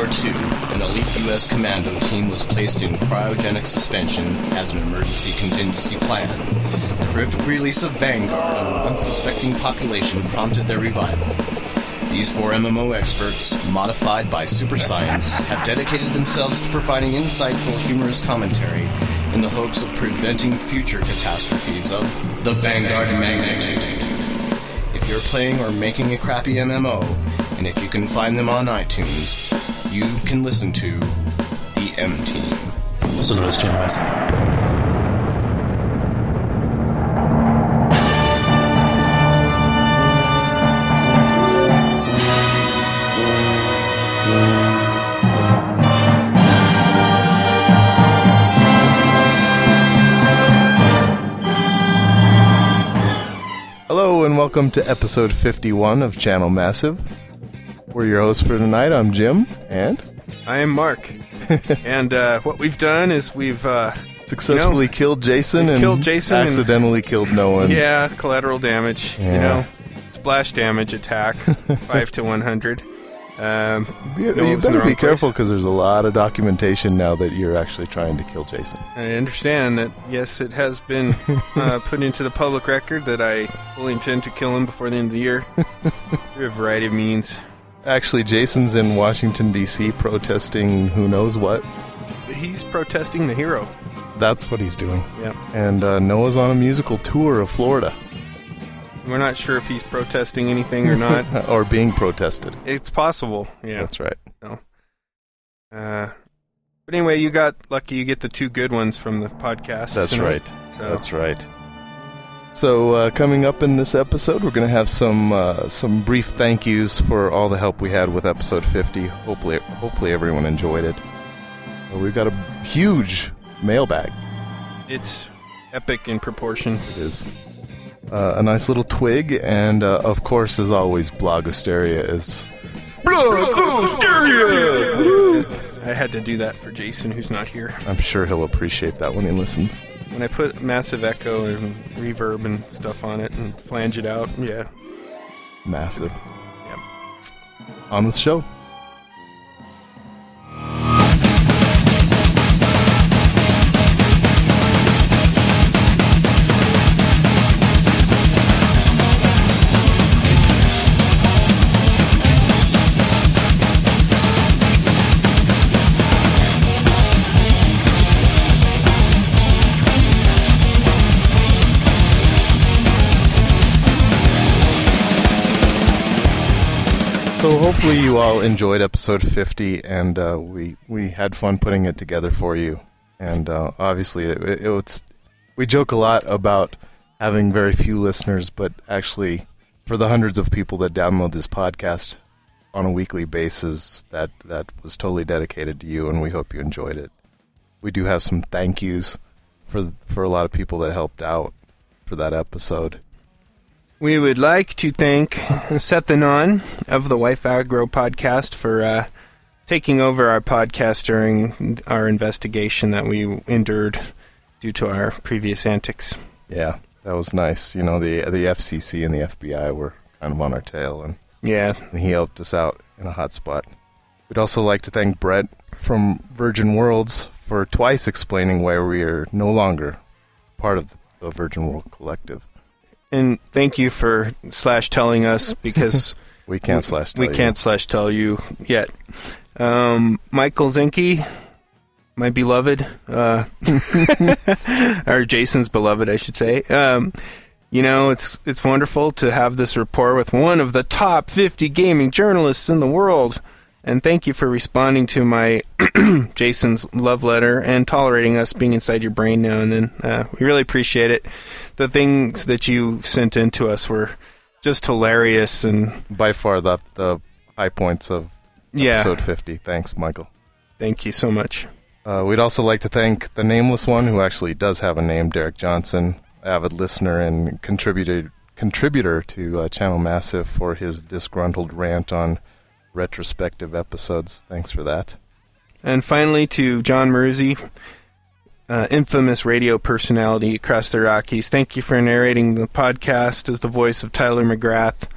War II, an elite U.S. commando team was placed in cryogenic suspension as an emergency contingency plan. The horrific release of Vanguard on an unsuspecting population prompted their revival. These four MMO experts, modified by super science, have dedicated themselves to providing insightful, humorous commentary in the hopes of preventing future catastrophes of the Vanguard magnitude. If you're playing or making a crappy MMO, and if you can find them on iTunes, you can listen to the M Team. Also known as GMS. Hello and welcome to episode 51 of Channel Massive. We're your hosts for tonight. I'm Jim, and I am Mark. and uh, what we've done is we've, uh, successfully You know, killed Jason and killed Jason and- accidentally killed one. yeah, collateral damage, you know, splash damage attack, 5 to 100. Um, You, No, you it was in better be careful because there's a lot of documentation now that you're actually trying to kill Jason. I understand that, yes, it has been uh, put into the public record that I fully intend to kill him before the end of the year through a variety of means. Actually, Jason's in Washington, D.C. protesting who knows what. He's protesting the hero. That's what he's doing. Yeah. And uh, Noah's on a musical tour of Florida, We're not sure if he's protesting anything or not. or being protested. it's possible, yeah. That's right. Uh, but anyway, you got lucky. You get the two good ones from the podcast. That's tonight. right. So, That's right. So uh, coming up in this episode, we're going to have some uh, some brief thank yous for all the help we had with episode 50. Hopefully, hopefully everyone enjoyed it. We've got a huge mailbag. it's epic in proportion. It is uh, a nice little twig, and uh, of course, as always, Blogosteria is. I had to do that for Jason, who's not here. I'm sure he'll appreciate that when he listens. When I put massive echo and reverb and stuff on it and flange it out, yeah, Massive. Yeah. On the show. So hopefully you all enjoyed episode 50, and uh, we we had fun putting it together for you. And uh, obviously, it, it, it's we joke a lot about having very few listeners, but actually, for the hundreds of people that download this podcast on a weekly basis, that that was totally dedicated to you, and we hope you enjoyed it. We do have some thank yous for for a lot of people that helped out for that episode. We would like to thank Seth Anon of the Wife Agro podcast for uh, taking over our podcast during our investigation that we endured due to our previous antics. Yeah, that was nice. You know, the the FCC and the FBI were kind of on our tail, and, Yeah, and he helped us out in a hot spot. We'd also like to thank Brett from Virgin Worlds for twice explaining why we are no longer part of the Virgin World Collective. And thank you for slash telling us because We can't slash. we tell you. can't slash tell you yet. Um, Michael Zenke, my beloved, uh, or Jason's beloved, I should say. Um, you know, it's it's wonderful to have this rapport with one of the top 50 gaming journalists in the world. And thank you for responding to my Jason's love letter and tolerating us being inside your brain now and then. Uh, we really appreciate it. The things that you sent in to us were just hilarious and By far the the high points of yeah. episode fifty. Thanks, Michael. Thank you so much. Uh, we'd also like to thank the nameless one, who actually does have a name, Derek Johnson, avid listener and contributor contributor to uh, Channel Massive for his disgruntled rant on retrospective episodes. Thanks for that. And finally, to John Maruzzi, uh, infamous radio personality across the Rockies. Thank you for narrating the podcast as the voice of Tyler McGrath.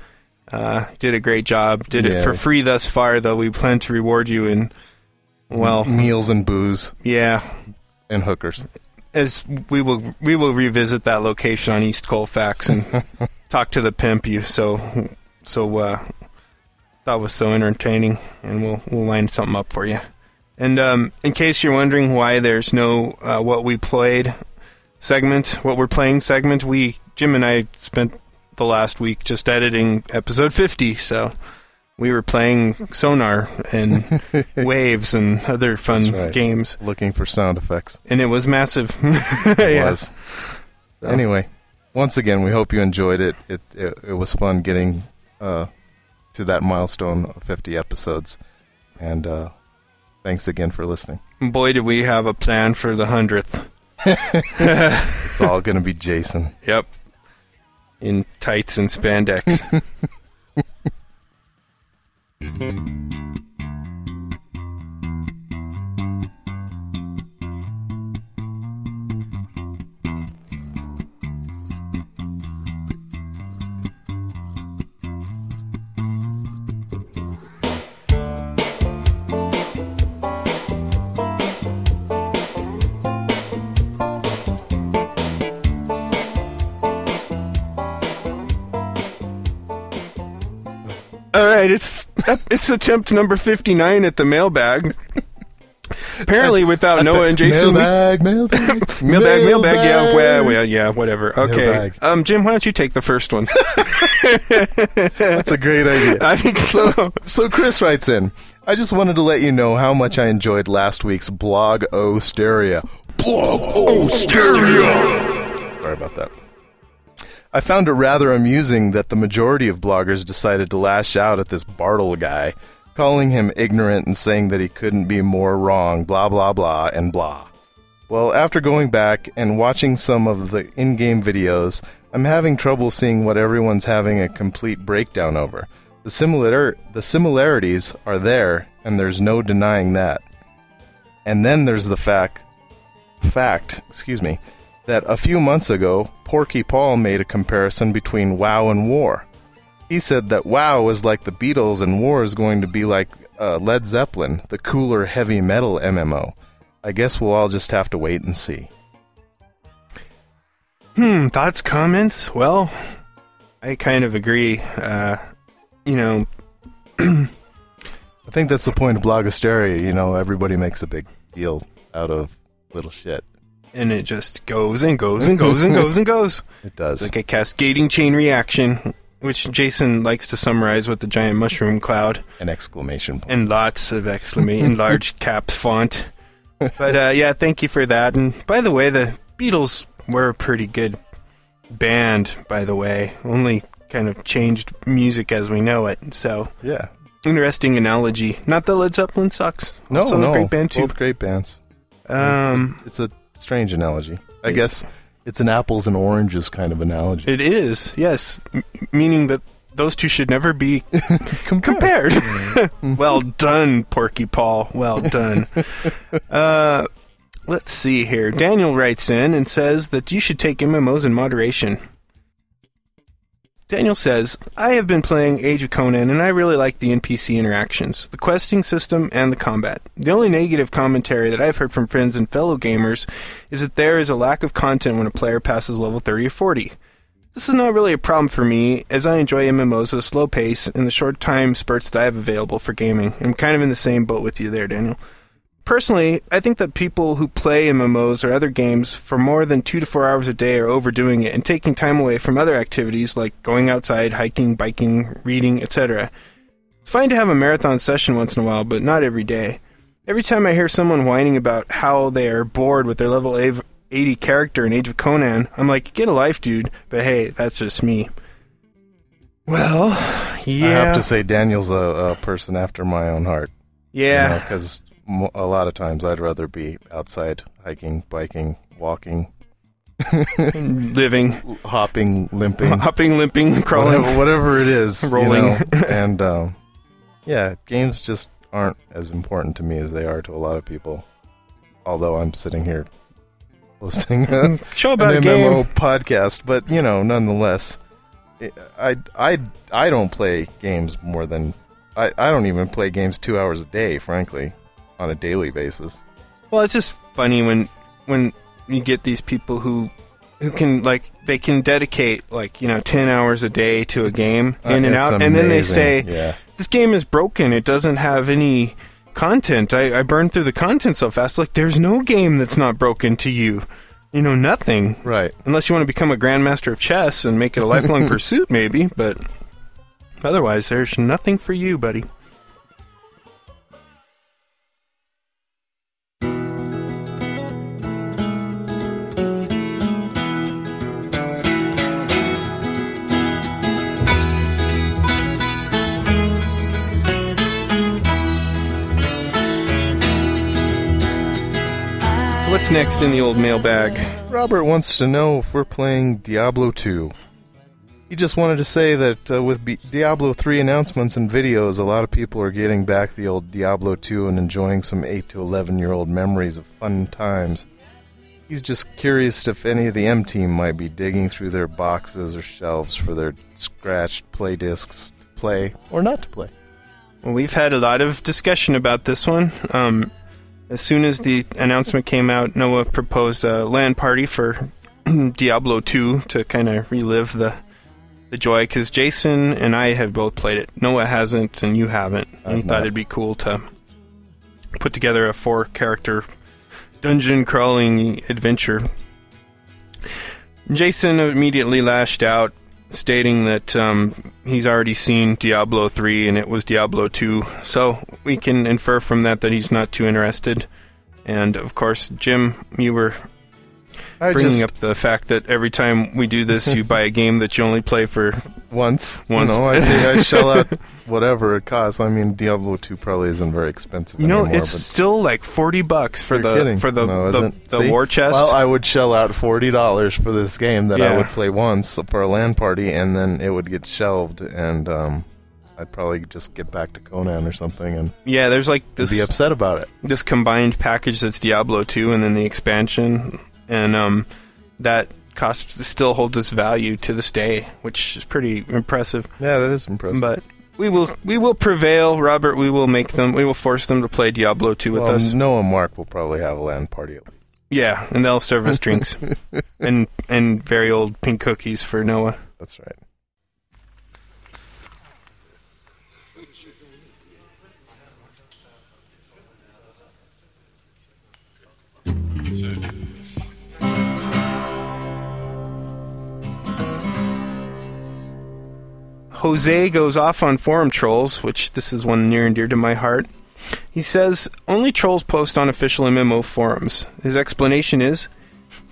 Uh, did a great job. Did it for free thus far, though. We plan to reward you in, well, Meals and booze yeah, and hookers. as we will we will revisit that location on East Colfax and talk to the pimp you. So so uh, that was so entertaining, and we'll we'll line something up for you. And um, in case you're wondering why there's no uh, what we played segment, what we're playing segment, we Jim and I spent the last week just editing episode 50, so. We were playing Sonar and Waves and other fun right. games, Looking for sound effects. and it was massive. It Yeah. was. Anyway, once again, we hope you enjoyed it. It it, it was fun getting uh, to that milestone of 50 episodes. And uh, thanks again for listening. Boy, do we have a plan for the hundredth. It's all going to be Jason. Yep. In tights and spandex. right, it's it's attempt number fifty nine at the mailbag. Apparently, without Noah and Jason, we- Mailbag, mailbag, mailbag, mailbag, yeah, well, well, yeah, whatever. Okay, um, Jim, why don't you take the first one? That's a great idea. I think so. So Chris writes in, I just wanted to let you know how much I enjoyed last week's blog O Stereo. Blog O Stereo. Sorry about that. I found it rather amusing that the majority of bloggers decided to lash out at this Bartle guy, calling him ignorant and saying that he couldn't be more wrong, blah blah blah and blah. Well, after going back and watching some of the in game videos, I'm having trouble seeing what everyone's having a complete breakdown over. The, similar- the similarities are there, and there's no denying that. And then there's the fact, fact, excuse me, that a few months ago, Porky Paul made a comparison between WoW and War. He said that WoW was like the Beatles and War is going to be like uh, Led Zeppelin, the cooler heavy metal MMO. I guess we'll all just have to wait and see. Hmm, thoughts, comments? Well, I kind of agree. Uh, you know, I think that's the point of Blogosteria. You know, everybody makes a big deal out of little shit. And it just goes and goes and goes and goes and goes. It does. It's like a cascading chain reaction, which Jason likes to summarize with the giant mushroom cloud An exclamation point. and lots of exclamation in large caps font. But uh, yeah, thank you for that. And by the way, the Beatles were a pretty good band. By the way, only kind of changed music as we know it. So Yeah. interesting analogy. Not that Led Zeppelin sucks. No, also no. a great band too. Both great bands. Um, It's a strange analogy. I guess it's an apples and oranges kind of analogy. it is yes, m- meaning that those two should never be compared. well done, Porky Paul. Well done. uh, let's see here. Daniel writes in and says that you should take MMOs in moderation. Daniel says, I have been playing Age of Conan and I really like the NPC interactions, the questing system, and the combat. The only negative commentary that I've heard from friends and fellow gamers is that there is a lack of content when a player passes level 30 or 40. This is not really a problem for me, as I enjoy MMOs at a slow pace and the short time spurts that I have available for gaming. I'm kind of in the same boat with you there, Daniel. Personally, I think that people who play MMOs or other games for more than two to four hours a day are overdoing it and taking time away from other activities like going outside, hiking, biking, reading, etc. It's fine to have a marathon session once in a while, but not every day. Every time I hear someone whining about how they are bored with their level 80 character in Age of Conan, I'm like, get a life, dude. But hey, that's just me. Well, yeah. I have to say, Daniel's a, a person after my own heart. yeah. Because a lot of times I'd rather be outside hiking, biking, walking, Living, hopping, limping, hopping, limping, crawling. whatever, whatever it is, you Rolling. know. and um, yeah, games just aren't as important to me as they are to a lot of people. Although I'm sitting here hosting a, Show an about a MMO game. podcast, but you know, nonetheless, I I I don't play games more than I I don't even play games two hours a day, frankly, on a daily basis. Well, it's just funny when when you get these people who who can like they can dedicate like you know ten hours a day to a game Uh, in and it's out, and then they say yeah. this game is broken. It doesn't have any content. I, I burned through the content so fast. Like there's no game that's not broken to you. You know nothing Right. unless you want to become a grandmaster of chess and make it a lifelong pursuit, maybe. But otherwise, there's nothing for you, buddy. What's next in the old mailbag? Robert wants to know if we're playing Diablo 2. He just wanted to say that uh, with B- Diablo 3 announcements and videos, a lot of people are getting back the old Diablo 2 and enjoying some 8 to 11 year old memories of fun times. He's just curious if any of the M team might be digging through their boxes or shelves for their scratched play discs to play or not to play. We've had a lot of discussion about this one. Um, as soon as the announcement came out, Noah proposed a LAN party for Diablo 2 to kind of relive the the joy because Jason and I have both played it. Noah hasn't, and you haven't. I've thought not. it'd be cool to put together a four character dungeon crawling adventure. Jason immediately lashed out, stating that um, he's already seen Diablo 3 and it was Diablo 2. So we can infer from that that he's not too interested. And of course, Jim, you were I bringing just up the fact that every time we do this, you buy a game that you only play for. once, Once. You know, I think I shell out whatever it costs. I mean, Diablo 2 probably isn't very expensive. You know, anymore, it's still like forty bucks for the kidding. for the No, the, the See? war chest. Well, I would shell out forty dollars for this game that I would play once for a LAN party, and then it would get shelved, and um, I'd probably just get back to Conan or something, and yeah, there's like this be upset about it. this combined package that's Diablo 2 and then the expansion, and um, that cost still holds its value to this day, which is pretty impressive. Yeah, that is impressive. But we will we will prevail, Robert. We will make them. We will force them to play Diablo 2 with well, us. Noah and Mark will probably have a land party. at least. Yeah, and they'll serve us drinks and and very old pink cookies for Noah. That's right. Jose goes off on forum trolls, which this is one near and dear to my heart. He says only trolls post on official MMO forums. His explanation is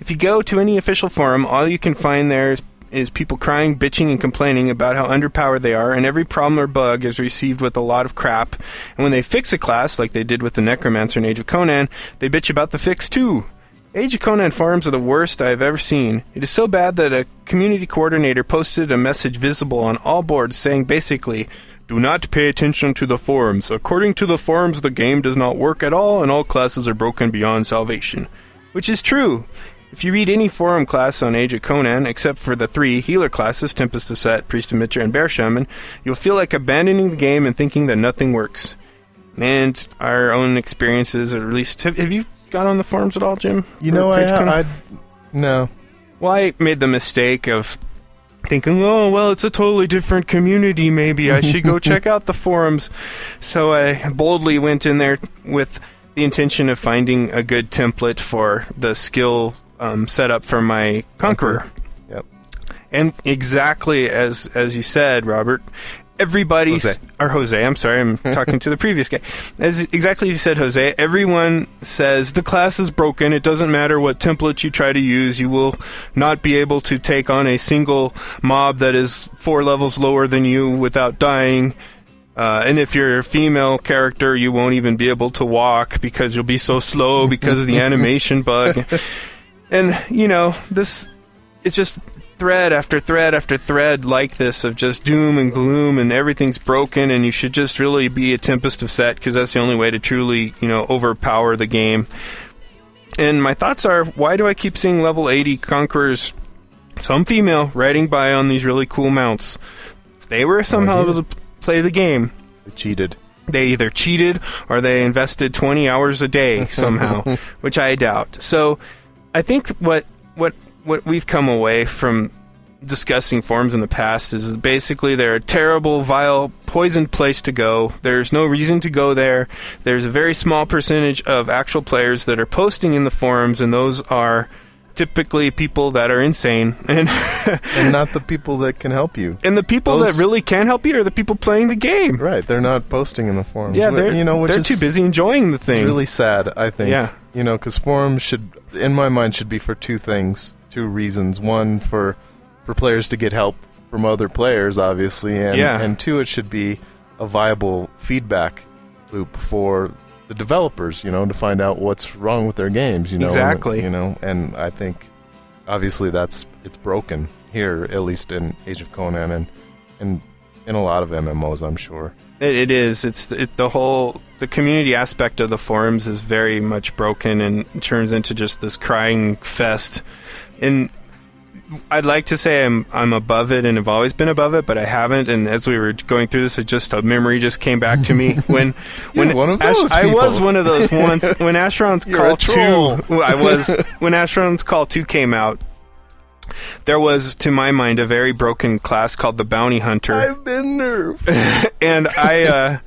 if you go to any official forum, all you can find there is, is people crying, bitching, and complaining about how underpowered they are, and every problem or bug is received with a lot of crap. And when they fix a class, like they did with the Necromancer in Age of Conan, they bitch about the fix too. Age of Conan forums are the worst I have ever seen. It is so bad that a community coordinator posted a message visible on all boards saying basically, do not pay attention to the forums. According to the forums, the game does not work at all and all classes are broken beyond salvation. Which is true. If you read any forum class on Age of Conan, except for the three healer classes, Tempest of Set, Priest of Mitra, and Bear Shaman, you'll feel like abandoning the game and thinking that nothing works. And our own experiences, or at least, have you got on the forums at all, Jim? You know, I, Conan? I, no. Well, I made the mistake of thinking, oh, well, it's a totally different community. Maybe I should go check out the forums. So I boldly went in there with the intention of finding a good template for the skill um, setup for my Conqueror. Yep. And exactly as as you said, Robert, everybody's Jose. or Jose. I'm sorry, I'm talking to the previous guy. As exactly as you said, Jose. Everyone says the class is broken. It doesn't matter what template you try to use. You will not be able to take on a single mob that is four levels lower than you without dying. Uh, and if you're a female character, you won't even be able to walk because you'll be so slow because of the animation bug. And you know this it's just thread after thread after thread like this of just doom and gloom and everything's broken and you should just really be a tempest of set because that's the only way to truly you know overpower the game and my thoughts are why do i keep seeing level 80 conquerors some female riding by on these really cool mounts. They were somehow able to play the game. They cheated. They either cheated or they invested 20 hours a day somehow, which I doubt. So, I think what what what we've come away from discussing forums in the past is basically they're a terrible, vile, poisoned place to go. There's no reason to go there. There's a very small percentage of actual players that are posting in the forums, and those are typically people that are insane. And And not the people that can help you. and the people Those- that really can help you are the people playing the game. Right, they're not posting in the forums. Yeah, they're you know, which they're is too busy enjoying the thing. It's really sad, I think. Yeah. You know, because forums should, in my mind, should be for two things, two reasons. One, for for players to get help from other players, obviously, and Yeah. and two, it should be a viable feedback loop for the developers. You know, to find out what's wrong with their games. You know, Exactly. You know, and I think obviously that's it's broken here, at least in Age of Conan, and and in a lot of MMOs, I'm sure. It, it is. It's it, the whole the community aspect of the forums is very much broken and turns into just this crying fest. And I'd like to say I'm I'm above it and have always been above it, but I haven't. And as we were going through this, it just a memory just came back to me when when one of those I was one of those once when Asheron's You're Call. Two. I was when Asheron's Call Two came out. There was, to my mind, a very broken class called the Bounty Hunter I've been nerfed. and I uh,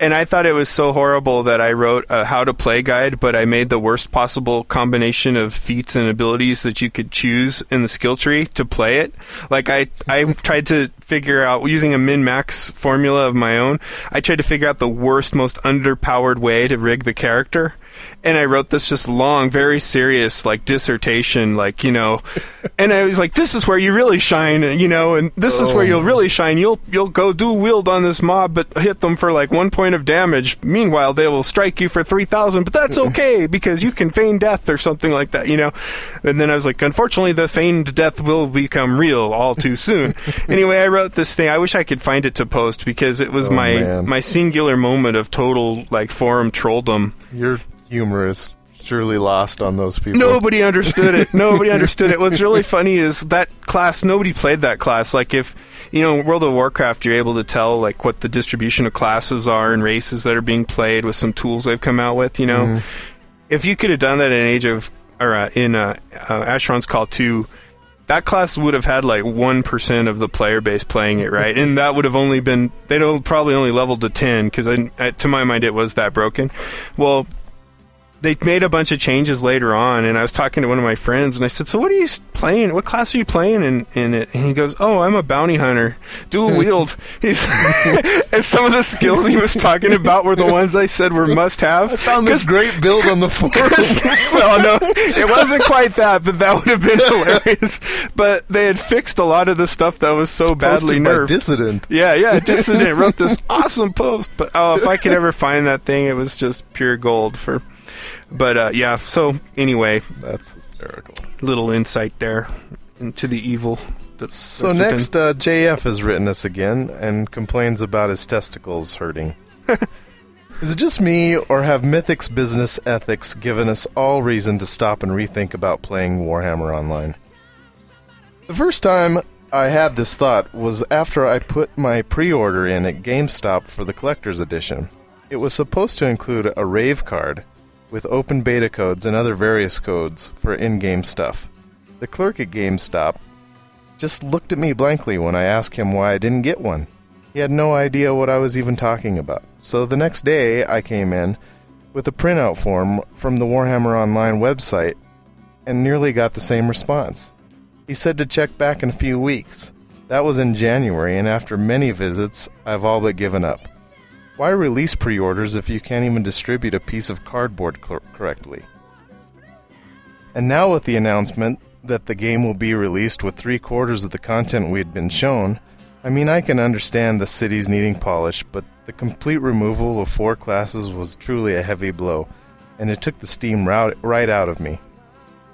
and I thought it was so horrible that I wrote a how to play guide, but I made the worst possible combination of feats and abilities that you could choose in the skill tree to play it. Like I I tried to figure out using a min max formula of my own. I tried to figure out the worst, most underpowered way to rig the character. And I wrote this just long, very serious, like dissertation, like you know, and I was like, "This is where you really shine," you know, and this is where Oh. you'll really shine. You'll you'll go do wield on this mob, but hit them for like one point of damage. Meanwhile, they will strike you for three thousand, but that's okay because you can feign death or something like that, you know. And then I was like, unfortunately, the feigned death will become real all too soon. anyway, I wrote this thing. I wish I could find it to post because it was Oh, my man. my singular moment of total like forum trolldom. Your humor is surely lost on those people. Nobody understood it. Nobody understood it. What's really funny is that class. Nobody played that class. Like if you know World of Warcraft, you're able to tell like what the distribution of classes are and races that are being played with some tools they've come out with. You know, Mm-hmm. if you could have done that in Age of or uh, in uh, uh, Asheron's Call two. That class would have had like one percent of the player base playing it, right? And that would have only been they'd have probably only leveled to ten because, to my mind, it was that broken. Well, they made a bunch of changes later on, and I was talking to one of my friends, and I said, "So what are you playing? What class are you playing in, in it?" And he goes, "Oh, I'm a bounty hunter, dual wield." He's and some of the skills he was talking about were the ones I said were must have. I found this great build on the forum. so no, it wasn't quite that, but that would have been hilarious. But they had fixed a lot of the stuff that was so badly Posted by nerfed. Dissident. Yeah, yeah. Dissident wrote this awesome post, but oh, if I could ever find that thing, it was just pure gold for. But uh, yeah. So anyway, That's hysterical. little insight there into the evil. That's So next, uh, JF has written us again and complains about his testicles hurting. Is it just me, or have Mythic's business ethics given us all reason to stop and rethink about playing Warhammer Online? The first time I had this thought was after I put my pre order in at GameStop for the Collector's Edition. It was supposed to include a rave card with open beta codes and other various codes for in game stuff. The clerk at GameStop just looked at me blankly when I asked him why I didn't get one. He had no idea what I was even talking about. So the next day, I came in with a printout form from the Warhammer Online website and nearly got the same response. He said to check back in a few weeks. That was in January, and after many visits, I've all but given up. Why release pre orders if you can't even distribute a piece of cardboard cor- correctly? And now, with the announcement that the game will be released with three quarters of the content we had been shown, I mean, I can understand the cities needing polish, but the complete removal of four classes was truly a heavy blow, and it took the steam right out of me.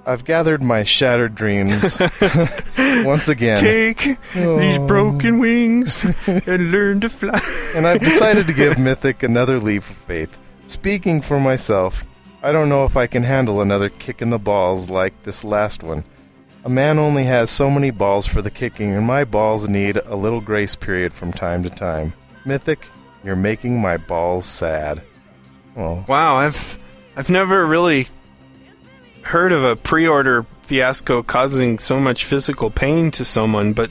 I've gathered my shattered dreams once again, Take these Oh. broken wings and learn to fly. and I've decided to give Mythic another leap of faith. Speaking for myself, I don't know if I can handle another kick in the balls like this last one. A man only has so many balls for the kicking, and my balls need a little grace period from time to time. Mythic, you're making my balls sad. Well, Wow, I've I've never really heard of a pre-order fiasco causing so much physical pain to someone, but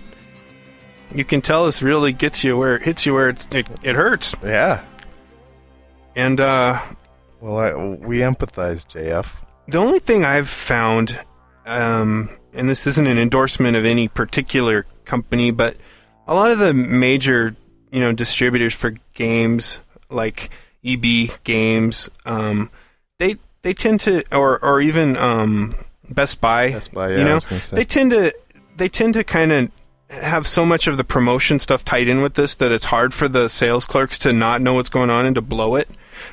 you can tell this really gets you where it hits you where it's, it it hurts. yeah. And uh, Well, I, we empathize, JF. the only thing I've found, um, and this isn't an endorsement of any particular company, but a lot of the major, you know, distributors for games like EB Games, um, they tend to, or or even um, Best Buy, Best Buy, yeah, you I know, they tend to they tend to kind of have so much of the promotion stuff tied in with this that it's hard for the sales clerks to not know what's going on and to blow it.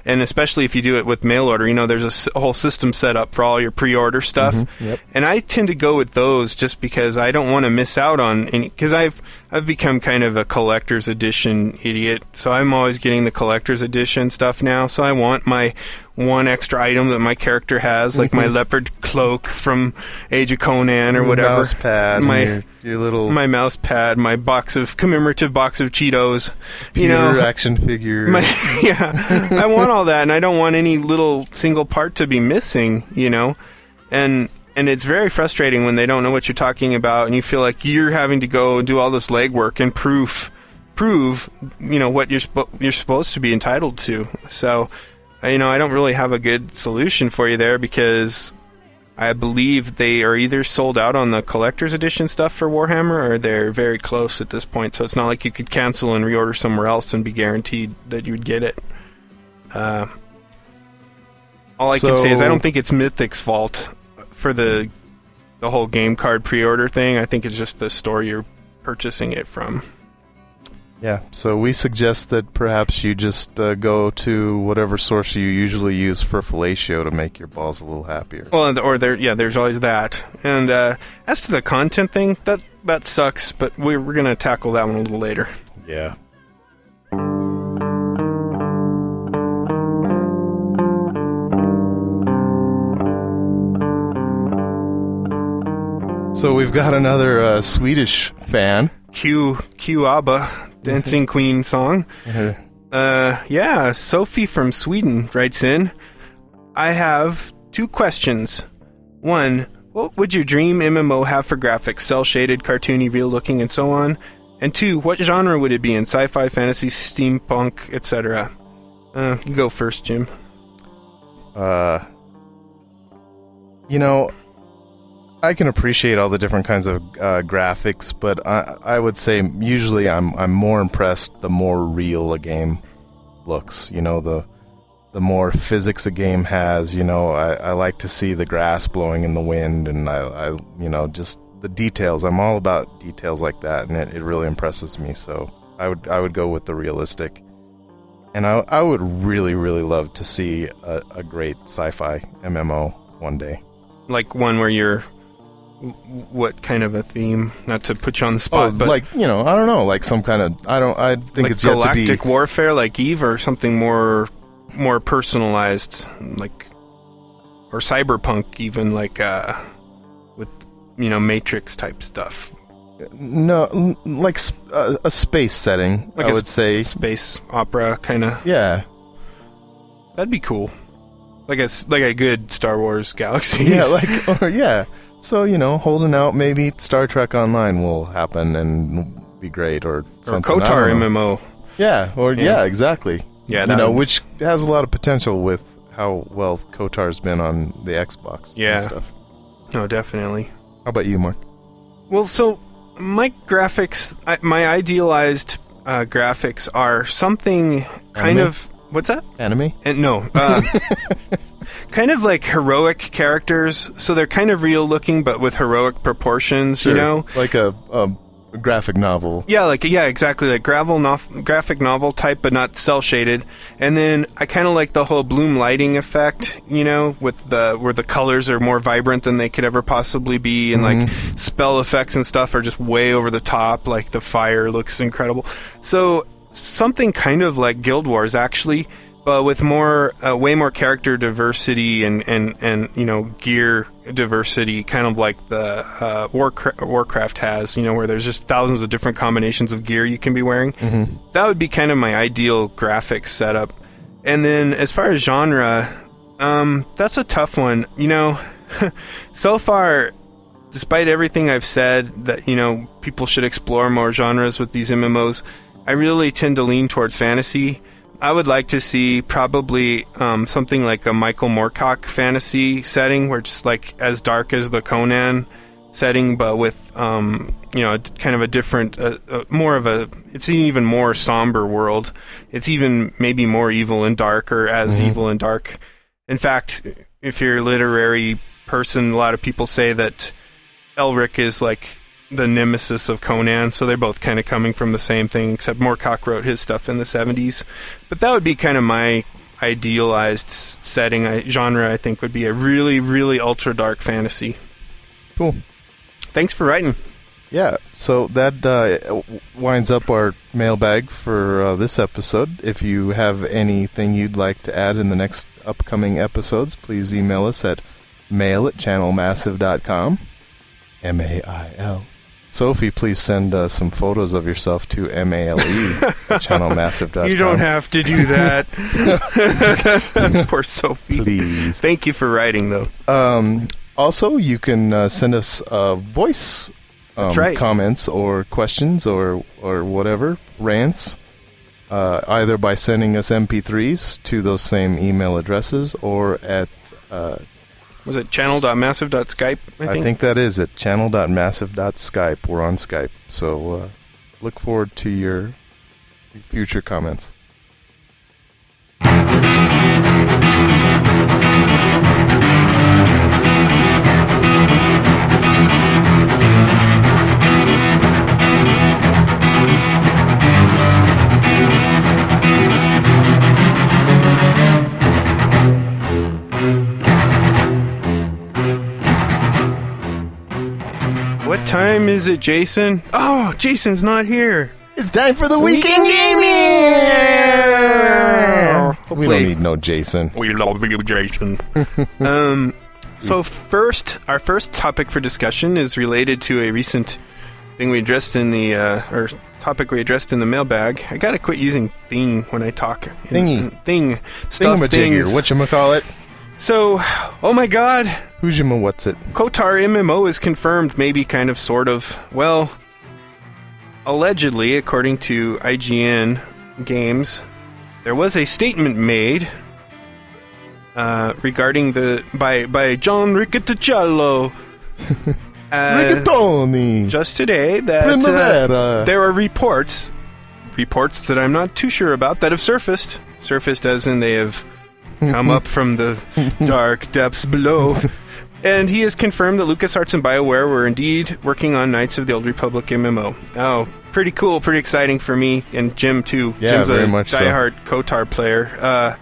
And especially if you do it with mail order, you know, there's a s- whole system set up for all your pre-order stuff. Mm-hmm. yep. And I tend to go with those just because I don't want to miss out on any. Because I've I've become kind of a collector's edition idiot, so I'm always getting the collector's edition stuff now. So I want my one extra item that my character has, like my mm-hmm. leopard cloak from Age of Conan or mm, whatever. Mouse pad, my your, little my mouse pad, my box of commemorative box of Cheetos. You know, action figure. my, yeah, I want all that, and I don't want any little single part to be missing. You know, and and it's very frustrating when they don't know what you're talking about, and you feel like you're having to go and do all this legwork and proof prove you know what you're spo- you're supposed to be entitled to. So, you know, I don't really have a good solution for you there because I believe they are either sold out on the collector's edition stuff for Warhammer or they're very close at this point. So it's not like you could cancel and reorder somewhere else and be guaranteed that you would get it. Uh, all I can say is I don't think it's Mythic's fault for the the whole game card pre-order thing. I think it's just the store you're purchasing it from. Yeah, so we suggest that perhaps you just uh, go to whatever source you usually use for fellatio to make your balls a little happier. Well, or there, yeah, there's always that. And uh, as to the content thing, that that sucks. But we're, we're gonna tackle that one a little later. Yeah. So we've got another uh, Swedish fan. Q Q ABBA Dancing Queen song. Uh, yeah, Sophie from Sweden writes in. I have two questions. One, what would your dream MMO have for graphics? Cel shaded, cartoony, real looking, and so on. And two, what genre would it be in? Sci-fi, fantasy, steampunk, etc. Uh, you go first, Jim. Uh, you know, I can appreciate all the different kinds of uh, graphics, but I, I would say usually I'm I'm more impressed the more real a game looks. You know, the the more physics a game has. You know, I, I like to see the grass blowing in the wind, and I, I you know just the details. I'm all about details like that, and it, it really impresses me. So I would I would go with the realistic. And I, I would really, really love to see a, a great sci-fi MMO one day. Like one where you're. What kind of a theme? Not to put you on the spot, Oh, but like you know, I don't know, like some kind of I don't. I think like it's galactic be. warfare, like Eve, or something more more personalized, like or cyberpunk, even like uh, with you know Matrix type stuff, No, like sp- uh, a space setting. Like I would say, space opera kind of. yeah, That'd be cool, like a like a good Star Wars Galaxy. yeah, like or yeah. So you know, holding out. Maybe Star Trek Online will happen and be great, or or something. I KOTOR. MMO. Yeah, or Yeah. yeah, exactly. Yeah, you know, would- which has a lot of potential with how well KOTOR's been on the Xbox. Yeah. and stuff. No, definitely. How about you, Mark? Well, so my graphics, I, my idealized uh, graphics are something kind Anime? of what's that? Anime? And no, uh, kind of like heroic characters. So they're kind of real looking, but with heroic proportions. You know? like a, a graphic novel. Yeah, like yeah, exactly like gravel nov- graphic novel type, but not cel shaded. And then I kind of like the whole bloom lighting effect, you know, with the where the colors are more vibrant than they could ever possibly be, and like mm-hmm. spell effects and stuff are just way over the top. Like the fire looks incredible. So something kind of like Guild Wars actually, but with more, uh, way more character diversity and, and, and you know gear diversity, kind of like the uh, Warcraft, Warcraft has. You know, where there's just thousands of different combinations of gear you can be wearing. Mm-hmm. That would be kind of my ideal graphics setup. And then as far as genre, um, that's a tough one. You know, so far, despite everything I've said that you know people should explore more genres with these MMOs, I really tend to lean towards fantasy. I would like to see probably um, something like a Michael Moorcock fantasy setting, where it's like as dark as the Conan setting, but with um, you know kind of a different, uh, uh, more of a. It's an even more somber world. It's even maybe more evil and dark, or as evil and dark. In fact, if you're a literary person, a lot of people say that Elric is like the nemesis of Conan, so they're both kind of coming from the same thing, except Moorcock wrote his stuff in the 70s. But that would be kind of my idealized setting, I, genre, I think, would be a really, really ultra dark fantasy. Cool. Thanks for writing. Yeah, so that uh, winds up our mailbag for uh, this episode. If you have anything you'd like to add in the next upcoming episodes, please email us at mail at channelmassive.com. M A I L. Sophie, please send uh, some photos of yourself to M A L E at channelmassive.com. You don't have to do that. Poor Sophie. Please. Thank you for writing, though. Um, also, you can uh, send us uh, voice um, right. comments or questions or or whatever rants, uh, either by sending us MP3s to those same email addresses or at uh, Was it channel.massive.skype? I I think. think that is at channel.massive.skype. We're on Skype, so uh, look forward to your future comments. What time is it, Jason? Oh, Jason's not here. It's time for the Weekend gaming! We don't need no Jason. We love you, Jason. um, so first, our first topic for discussion is related to a recent thing we addressed in the uh, or topic we addressed in the mailbag. I gotta quit using thing when I talk. Thingy. thing, stuff, Thingamajigger, things. whatchamacallit? So, oh my God, Who's your what's it? KOTOR MMO is confirmed, maybe kind of, sort of. Well, allegedly, according to IGN Games, there was a statement made uh, regarding the by by John Riccitiello uh, Rigatoni! just today that uh, there are reports, reports that I'm not too sure about that have surfaced. Surfaced as in they have come up from the dark depths below. And he has confirmed that LucasArts and BioWare were indeed working on Knights of the Old Republic MMO. Oh, pretty cool, pretty exciting for me and Jim too. Yeah, Jim's very a much so. diehard KOTOR player. Uh,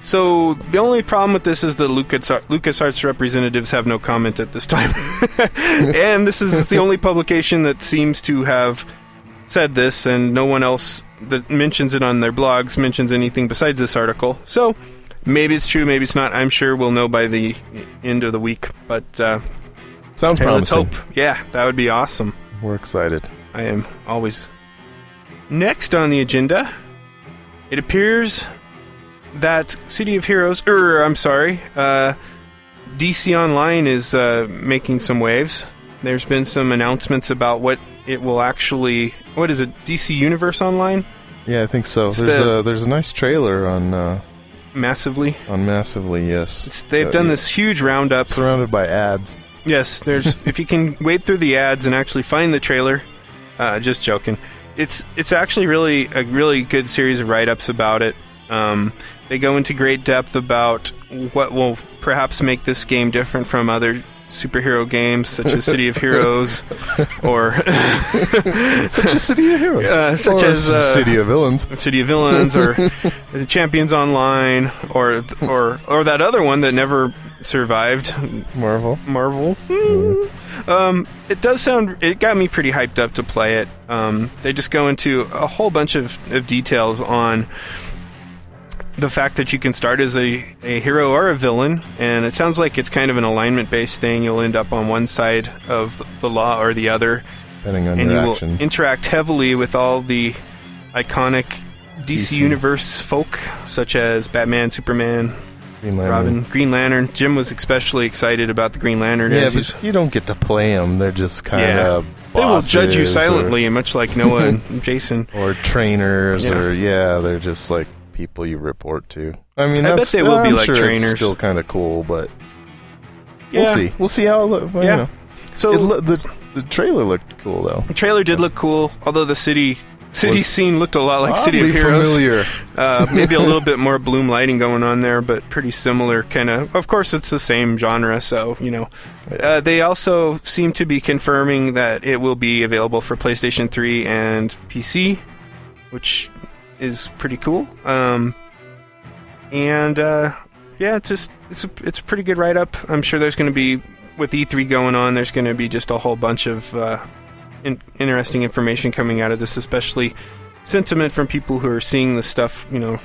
so the only problem with this is the Lucas LucasArts representatives have no comment at this time, and this is the only publication that seems to have said this, and no one else that mentions it on their blogs mentions anything besides this article. So maybe it's true, maybe it's not. I'm sure we'll know by the end of the week. But uh, Sounds hey, let's hope. Yeah, that would be awesome. We're excited. I am always. Next on the agenda, it appears that City of Heroes, er, I'm sorry, uh, DC Online is uh, making some waves. There's been some announcements about what it will actually. What is it? DC Universe Online? Yeah, I think so. It's There's the- a there's a nice trailer on uh, Massively. on Massively. Yes, It's, they've Uh, done this huge roundup. surrounded by ads. Yes, there's. if you can wade through the ads and actually find the trailer, uh, just joking. It's it's actually really a really good series of write ups about it. Um, they go into great depth about what will perhaps make this game different from other superhero games such as City of Heroes or Such as City of Heroes. Uh, such Or as, uh, City of Villains. City of Villains or Champions Online or or or that other one that never survived, Marvel. Marvel. Um, it does sound. It got me pretty hyped up to play it. Um, they just go into a whole bunch of, of details on the fact that you can start as a, a hero or a villain, and it sounds like it's kind of an alignment based thing. You'll end up on one side of the law or the other, Depending on and your you will actions. interact heavily with all the iconic DC, DC. Universe folk, such as Batman, Superman, Green Lantern. Robin, Green Lantern. Jim was especially excited about the Green Lantern. Yeah, but you don't get to play them. They're just kind Yeah. of they will judge you silently, and much like Noah and Jason. or, or trainers, Yeah. or yeah, they're just like people you report to. I mean, I bet they will be I'm like sure trainers. It's still kind of cool, but Yeah. we'll see. We'll see how. It look, well, Yeah. you know. So lo- the the trailer looked cool though. the trailer did look cool, although the city city Was scene looked a lot like City of Heroes. familiar. Uh, maybe a little bit more bloom lighting going on there, but pretty similar kind of. Of course, it's the same genre, so you know. Uh, they also seem to be confirming that it will be available for PlayStation 3 and PC, which is pretty cool. Um, and uh, yeah, it's just it's a, it's a pretty good write up. I'm sure there's going to be with E3 going on. There's going to be just a whole bunch of uh, in, interesting information coming out of this, especially sentiment from people who are seeing the stuff, you know,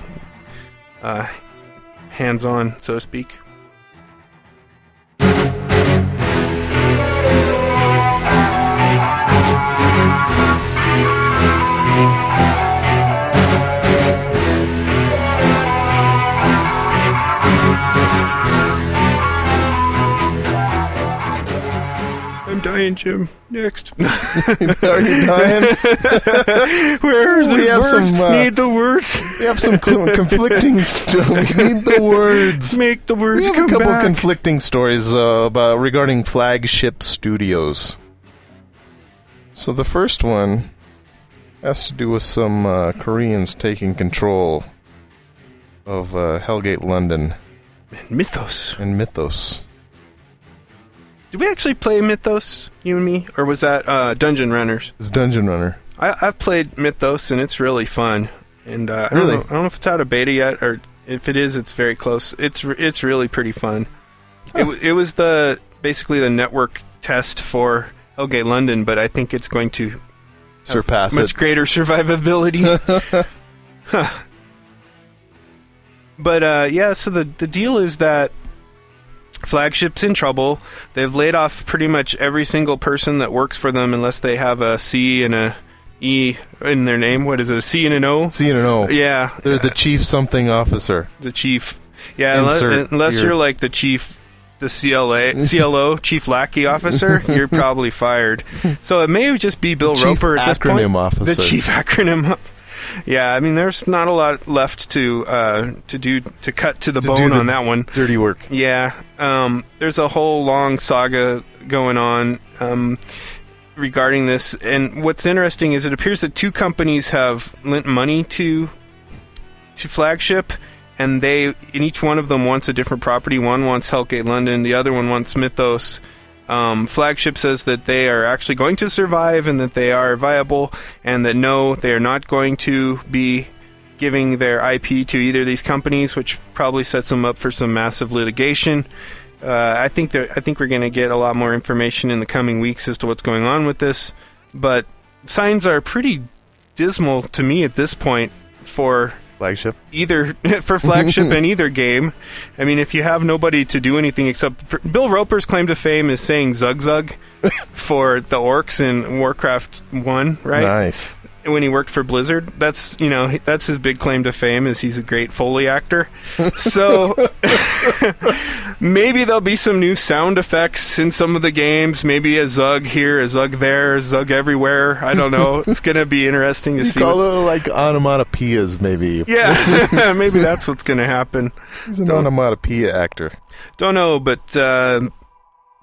uh, hands on, so to speak. Dying, Jim. Next. Are you dying? Where's We the have words? some, uh, Need the words. We have some co- conflicting. St- we need the words. Make the We words have come a couple back. conflicting stories uh, about regarding flagship studios. So the first one has to do with some uh, Koreans taking control of uh, Hellgate London and Mythos. and Mythos. Did we actually play Mythos, you and me, or was that uh, Dungeon Runners? It's Dungeon Runner. I, I've played Mythos and it's really fun. And uh, I don't Really? know, I don't know if it's out of beta yet, or if it is, it's very close. It's it's really pretty fun. It, it was the basically the network test for Hellgate London, but I think it's going to have Surpass much it. greater survivability. Huh. But uh, yeah, so the the deal is that flagship's in trouble. They've laid off pretty much every single person that works for them, unless they have a C and a E in their name. What is it? A C and an O? See and know. Yeah, They're the chief something officer. the chief. Yeah, unless, Insert unless your- you're like the chief, the CLA, CLO, chief lackey officer, you're probably fired. So it may just be Bill Chief Roper at this point. acronym officer. The chief acronym. Yeah, I mean, there's not a lot left to uh, to do to cut to the To bone the- on that one. Dirty work. Yeah, um, there's a whole long saga going on um, regarding this, and what's interesting is it appears that two companies have lent money to to Flagship, and they and each one of them wants a different property. One wants Hellgate London, the other one wants Mythos. Um, Flagship says that they are actually going to survive and that they are viable, and that no, they are not going to be giving their IP to either of these companies, which probably sets them up for some massive litigation. Uh, I think that I think we're going to get a lot more information in the coming weeks as to what's going on with this, but signs are pretty dismal to me at this point for Flagship. either for flagship and either game. I mean, if you have nobody to do anything except for, Bill Roper's claim to fame is saying Zug Zug for the orcs in Warcraft One, right? Nice. When he worked for Blizzard. That's you know that's his big claim to fame is he's a great foley actor. So maybe there'll be some new sound effects in some of the games. Maybe a Zug here, a Zug there, a Zug everywhere. I don't know. it's gonna be interesting to You see. call what- it like onomatopoeias, maybe. yeah, maybe that's what's gonna happen. He's an Don't- onomatopoeia actor. Don't know, but uh,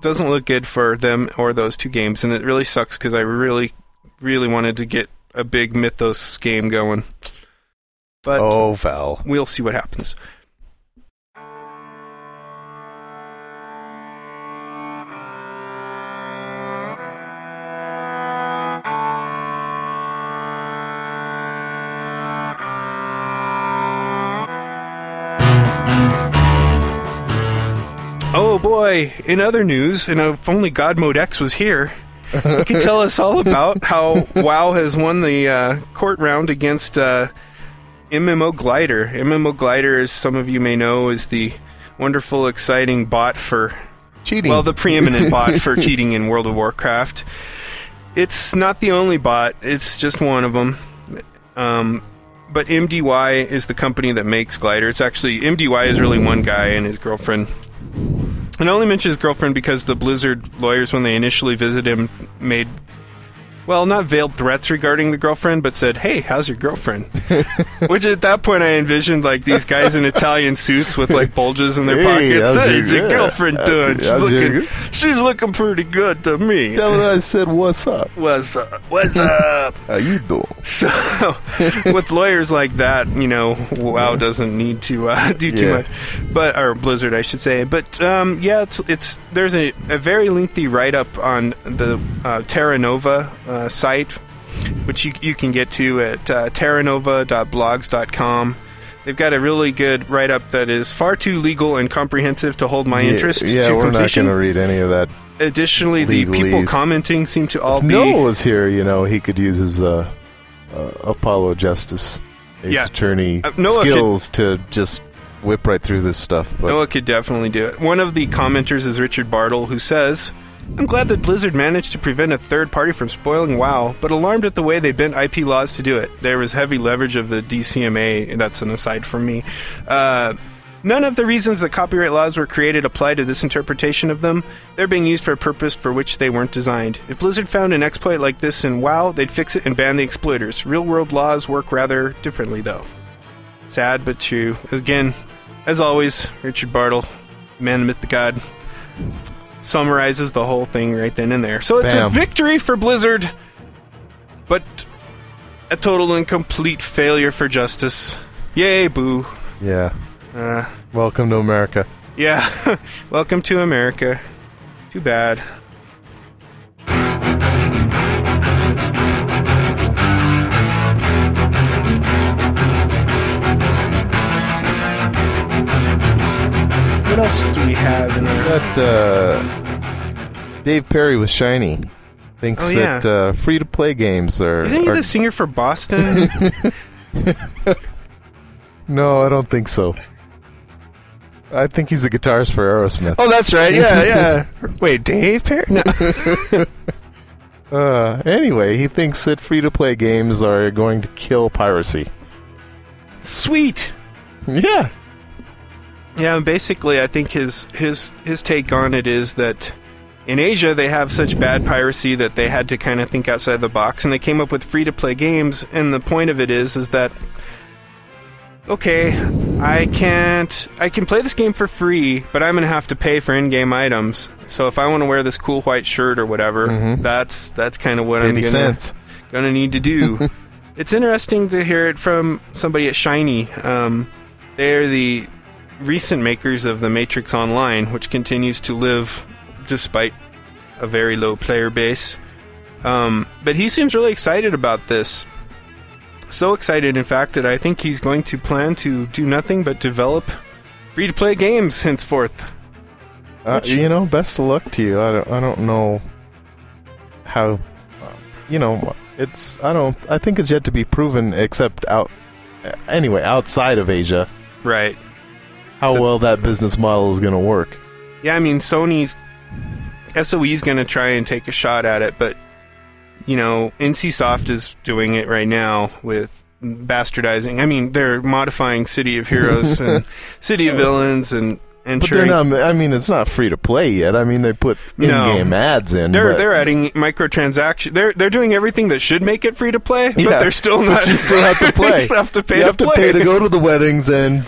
doesn't look good for them or those two games, and it really sucks because I really, really wanted to get a big Mythos game going. But oh, Val. we'll see what happens. Oh boy, in other news, and if only God Mode X was here, he can tell us all about how WoW has won the uh, court round against uh, MMO Glider. MMO Glider, as some of you may know, is the wonderful, exciting bot for Cheating. well, the preeminent bot for cheating in World of Warcraft. It's not the only bot; it's just one of them. Um, but MDY is the company that makes Glider. It's actually MDY is really one guy and his girlfriend. And only mention his girlfriend because the Blizzard lawyers, when they initially visited him, made well, not veiled threats regarding the girlfriend, but said, "Hey, how's your girlfriend?" Which at that point I envisioned like these guys in Italian suits with like bulges in their Hey, pockets. how's your- How's your girlfriend how's- doing? She's how's your- looking, she's looking pretty good to me. Tell her I said what's up. What's up? What's up? How you doing? So, with lawyers like that, you know, WoW doesn't need to uh, do too Yeah. much, but or Blizzard, I should say. But um, yeah, it's it's there's a, a very lengthy write up on the uh, Terra Nova uh, site, which you you can get to at uh, terranova.blogs.com. They've got a really good write up that is far too legal and comprehensive to hold my interest Yeah, to we're not completion. going to read any of that. Additionally, the people commenting seem to all If be Noah was here, you know, he could use his uh, uh, Apollo Justice Ace Yeah. Attorney Uh, Noah could- skills to just whip right through this stuff. But Noah could definitely do it. One of the commenters is Richard Bartle, who says, I'm glad that Blizzard managed to prevent a third party from spoiling WoW, but alarmed at the way they bent IP laws to do it. There was heavy leverage of the DCMA, that's an aside from me. Uh, none of the reasons that copyright laws were created apply to this interpretation of them. They're being used for a purpose for which they weren't designed. If Blizzard found an exploit like this in WoW, they'd fix it and ban the exploiters. Real world laws work rather differently, though. Sad but true. Again, as always, Richard Bartle, man, the myth, the god, summarizes the whole thing right then and there. So it's a victory for Blizzard, but a total and complete failure for Justice. Yay, boo. yeah, Uh, welcome to America. yeah, welcome to America. Too bad. What else do we have in our That uh, Dave Perry with Shiny thinks Oh, yeah. that uh, free to play games are. Isn't he are- the singer for Boston? No, I don't think so. I think he's a guitarist for Aerosmith. oh, that's right. Yeah, yeah. Wait, Dave Perry? No. Uh, anyway, he thinks that free to play games are going to kill piracy. Sweet. Yeah. Yeah, and basically, I think his his his take on it is that in Asia they have such bad piracy that they had to kind of think outside the box, and they came up with free to play games. And the point of it is, is that okay, I can't I can play this game for free, but I'm gonna have to pay for in-game items. So if I want to wear this cool white shirt or whatever, Mhm. that's that's kind of what I'm gonna gonna need to do. it's interesting to hear it from somebody at Shiny. Um, they're the recent makers of the Matrix Online, which continues to live despite a very low player base. Um, but he seems really excited about this. So excited, in fact, that I think he's going to plan to do nothing but develop free to play games henceforth. Uh, Which- you know, best of luck to you. I don't, I don't know how. uh, You know, it's. I don't. I think it's yet to be proven, except out. Anyway, outside of Asia, Right. How The- well that business model is going to work. Yeah, I mean Sony's SOE's going to try and take a shot at it, but you know, NCSoft is doing it right now with bastardizing. I mean, they're modifying City of Heroes and City of Villains and and But they're not. I mean, it's not free to play yet. I mean, they put in-game ads in. they're but they're adding microtransaction. They're they're doing everything that should make it free to play, but they're still not. But you still have to play. you still have to pay you to have to pay to go to the weddings and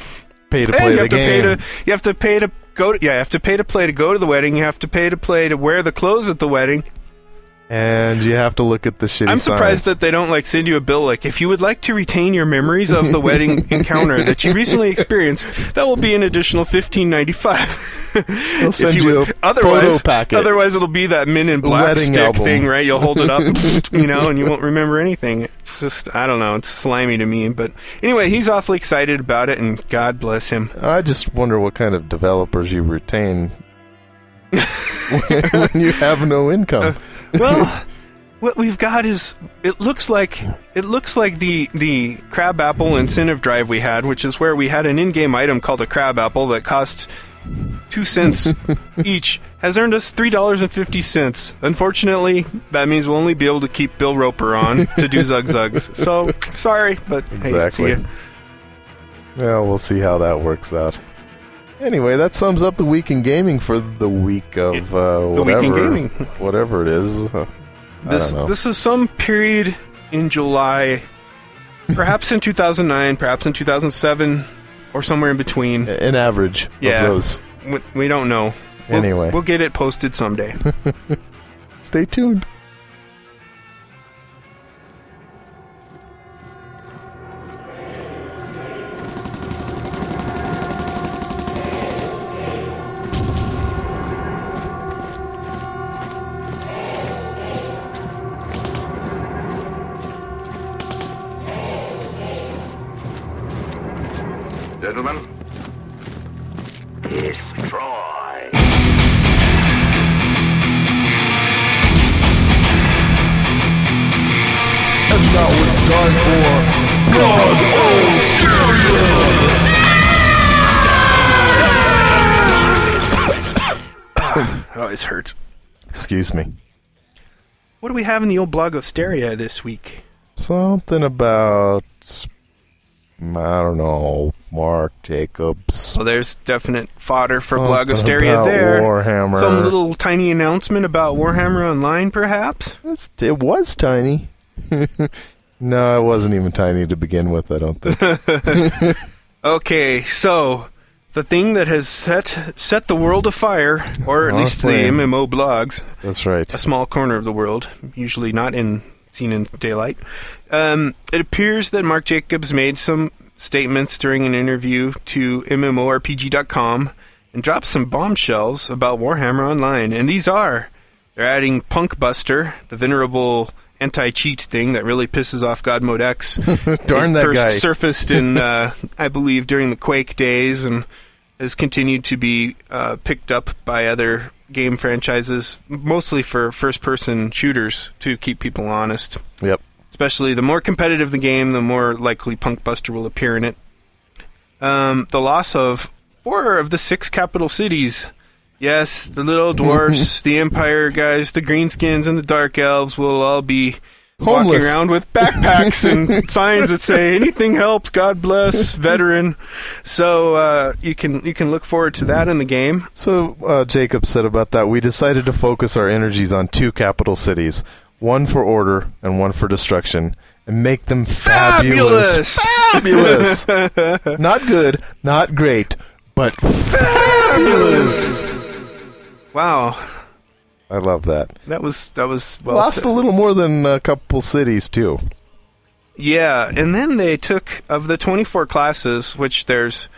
pay to play and you have to pay to you have to pay to go to, yeah, you have to pay to play to go to the wedding. You have to pay to play to wear the clothes at the wedding. And you have to look at the shitty. I'm surprised signs. that they don't like send you a bill like if you would like to retain your memories of the wedding encounter that you recently experienced, that will be an additional fifteen ninety five. they'll send you, a otherwise, photo packet. otherwise it'll be that Men in Black Wedding stick album. thing, right? You'll hold it up, you know, and you won't remember anything. It's just I don't know, it's slimy to me. But anyway, he's awfully excited about it, and God bless him. I just wonder what kind of developers you retain when you have no income. Well, what we've got is it looks like it looks like the the crab apple incentive drive we had, which is where we had an in-game item called a crab apple that costs two cents each, has earned us three dollars and fifty cents. Unfortunately, that means we'll only be able to keep Bill Roper on to do Zug Zugs. So sorry, but hey, see Exactly. ya. Yeah, we'll see how that works out. Anyway, that sums up the week in gaming for the week of uh, The week whatever, in gaming. whatever it is. This this is some period in July, perhaps in 2009, perhaps in 2007, or somewhere in between. An average Yeah. of those. We, we don't know. We'll, Anyway. we'll get it posted someday. Stay tuned. Excuse me. What do we have in the old blogosteria this week? Something about I don't know, Mark Jacobs. Well, there's definite fodder for Something blogosteria there. Warhammer. Some little tiny announcement about Warhammer Online, perhaps? It's- it was tiny. no, it wasn't even tiny to begin with. I don't think. Okay, so the thing that has set set the world afire, or at least the Aflame. MMO blogs, That's right. a small corner of the world, usually not in seen in daylight. Um, it appears that Mark Jacobs made some statements during an interview to MMORPG.com and dropped some bombshells about Warhammer Online, and these are they're adding Punk Buster, the venerable anti-cheat thing that really pisses off God Mode X. Darn that first guy. surfaced in, uh, I believe, during the Quake days, and has continued to be uh, picked up by other game franchises, mostly for first-person shooters to keep people honest. Yep. Especially the more competitive the game, the more likely Punk Buster will appear in it. Um, the loss of four of the six capital cities. Yes, the little dwarfs, the Empire guys, the Greenskins, and the Dark Elves will all be walking around with backpacks and signs that say "Anything helps, God bless, veteran." So uh, you can you can look forward to that in the game. So uh, Jacob said about that, we decided to focus our energies on two capital cities, one for order and one for destruction, and make them fabulous. Fabulous. not good, not great, but fabulous. Wow, I love that. that was that was well Lost said. a little more than a couple cities too. Yeah, and then they took of the 24 classes, which there's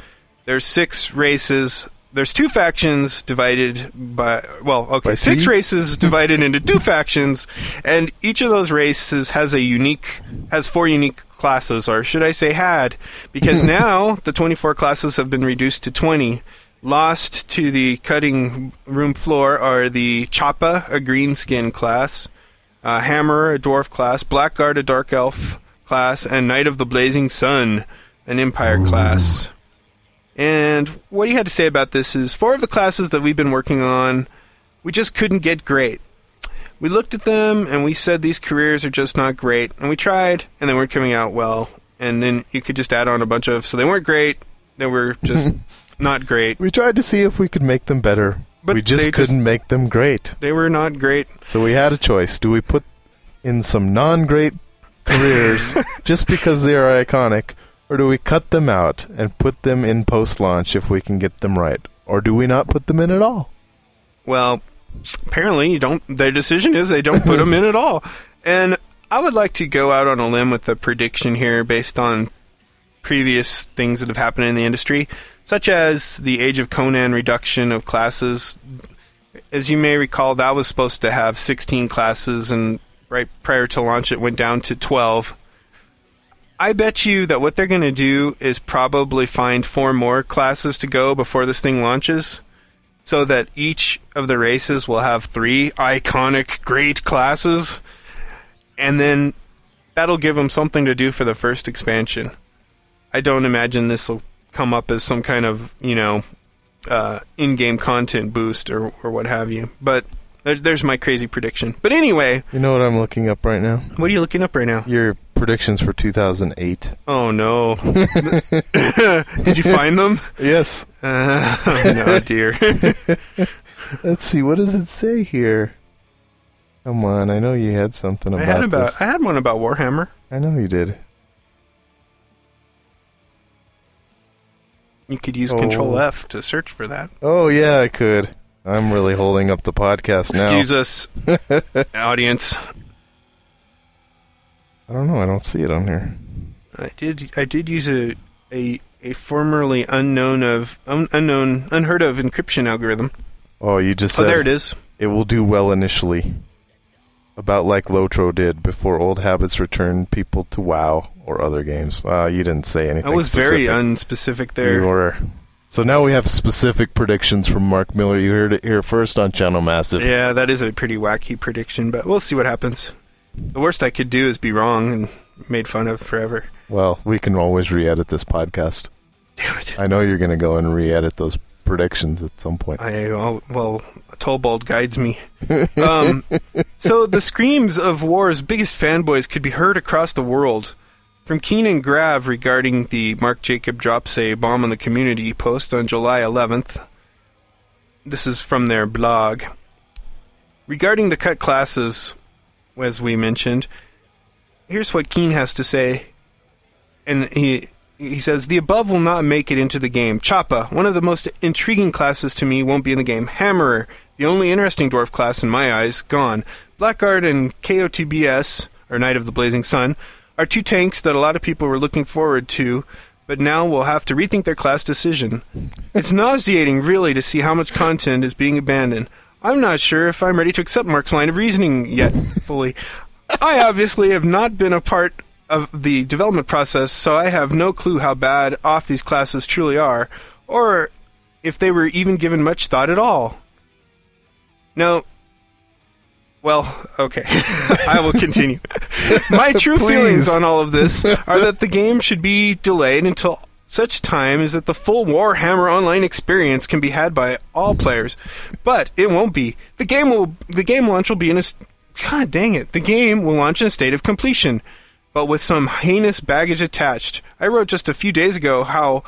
there's six races. There's two factions divided by well, okay, By six races divided into two factions, and each of those races has a unique has four unique classes, or should I say had, because now the 24 classes have been reduced to 20. Lost to the cutting room floor are the Choppa, a green skin class, uh, Hammer, a dwarf class, Blackguard, a dark elf class, and Knight of the Blazing Sun, an empire class. And what he had to say about this is four of the classes that we've been working on, we just couldn't get great. We looked at them and we said these careers are just not great, and we tried, and they weren't coming out well. And then you could just add on a bunch of, so they weren't great, they were just not great. We tried to see if we could make them better. But we just couldn't just- make them great. They were not great. So we had a choice. Do we put in some non-great careers just because they are iconic, or do we cut them out and put them in post-launch if we can get them right? Or do we not put them in at all? Well, apparently you don't. Their decision is they don't put them in at all. And I would like to go out on a limb with a prediction here based on previous things that have happened in the industry, such as the Age of Conan reduction of classes. As you may recall, that was supposed to have 16 classes, and right prior to launch, it went down to 12. I bet you that what they're going to do is probably find four more classes to go before this thing launches so that each of the races will have three iconic great classes and then that'll give them something to do for the first expansion. I don't imagine this will come up as some kind of you know uh, in-game content boost or or what have you. But there- there's my crazy prediction. But anyway, You know what I'm looking up right now? what are you looking up right now? Your predictions for 2008. Oh no! Did you find them? Yes. Uh, oh, no, dear. Let's see. What does it say here? Come on. I know you had something I about, had about this. I had one about Warhammer. I know you did. You could use Oh. Control F to search for that. Oh yeah, I could. I'm really holding up the podcast now. Excuse us, audience. I don't know. I don't see it on here. I did. I did use a a, a formerly unknown of un, unknown unheard of encryption algorithm. Oh, you just Oh, said there it is. It will do well initially. About like Lotro did before old habits return people to WoW or other games. Uh, you didn't say anything. I was very unspecific there. You were. So now we have specific predictions from Mark Miller. You heard it here first on Channel Massive. Yeah, that is a pretty wacky prediction, but we'll see what happens. The worst I could do is be wrong and made fun of forever. Well, we can always re-edit this podcast. Damn it. I know you're going to go and re-edit those predictions at some point. I well, well Tobold guides me. Um, so the screams of War's biggest fanboys could be heard across the world. From Keen and Graev regarding the Mark Jacob drops a bomb on the community post on July 11th. This is from their blog. Regarding the cut classes, as we mentioned, here's what Keen has to say. And he he says the above will not make it into the game. Choppa, one of the most intriguing classes to me, won't be in the game. Hammerer, the only interesting dwarf class in my eyes, gone. Blackguard and KOTBS, or Knight of the Blazing Sun, are two tanks that a lot of people were looking forward to, but now will have to rethink their class decision. It's nauseating, really, to see how much content is being abandoned. I'm not sure if I'm ready to accept Mark's line of reasoning yet fully. I obviously have not been a part of the development process, so I have no clue how bad off these classes truly are, or if they were even given much thought at all. No. Well, okay. I will continue. My true feelings on all of this are that the game should be delayed until such time as that the full Warhammer Online experience can be had by all players. But it won't be. The game will the game launch will be in a God dang it. The game will launch in a state of completion, but with some heinous baggage attached. I wrote just a few days ago how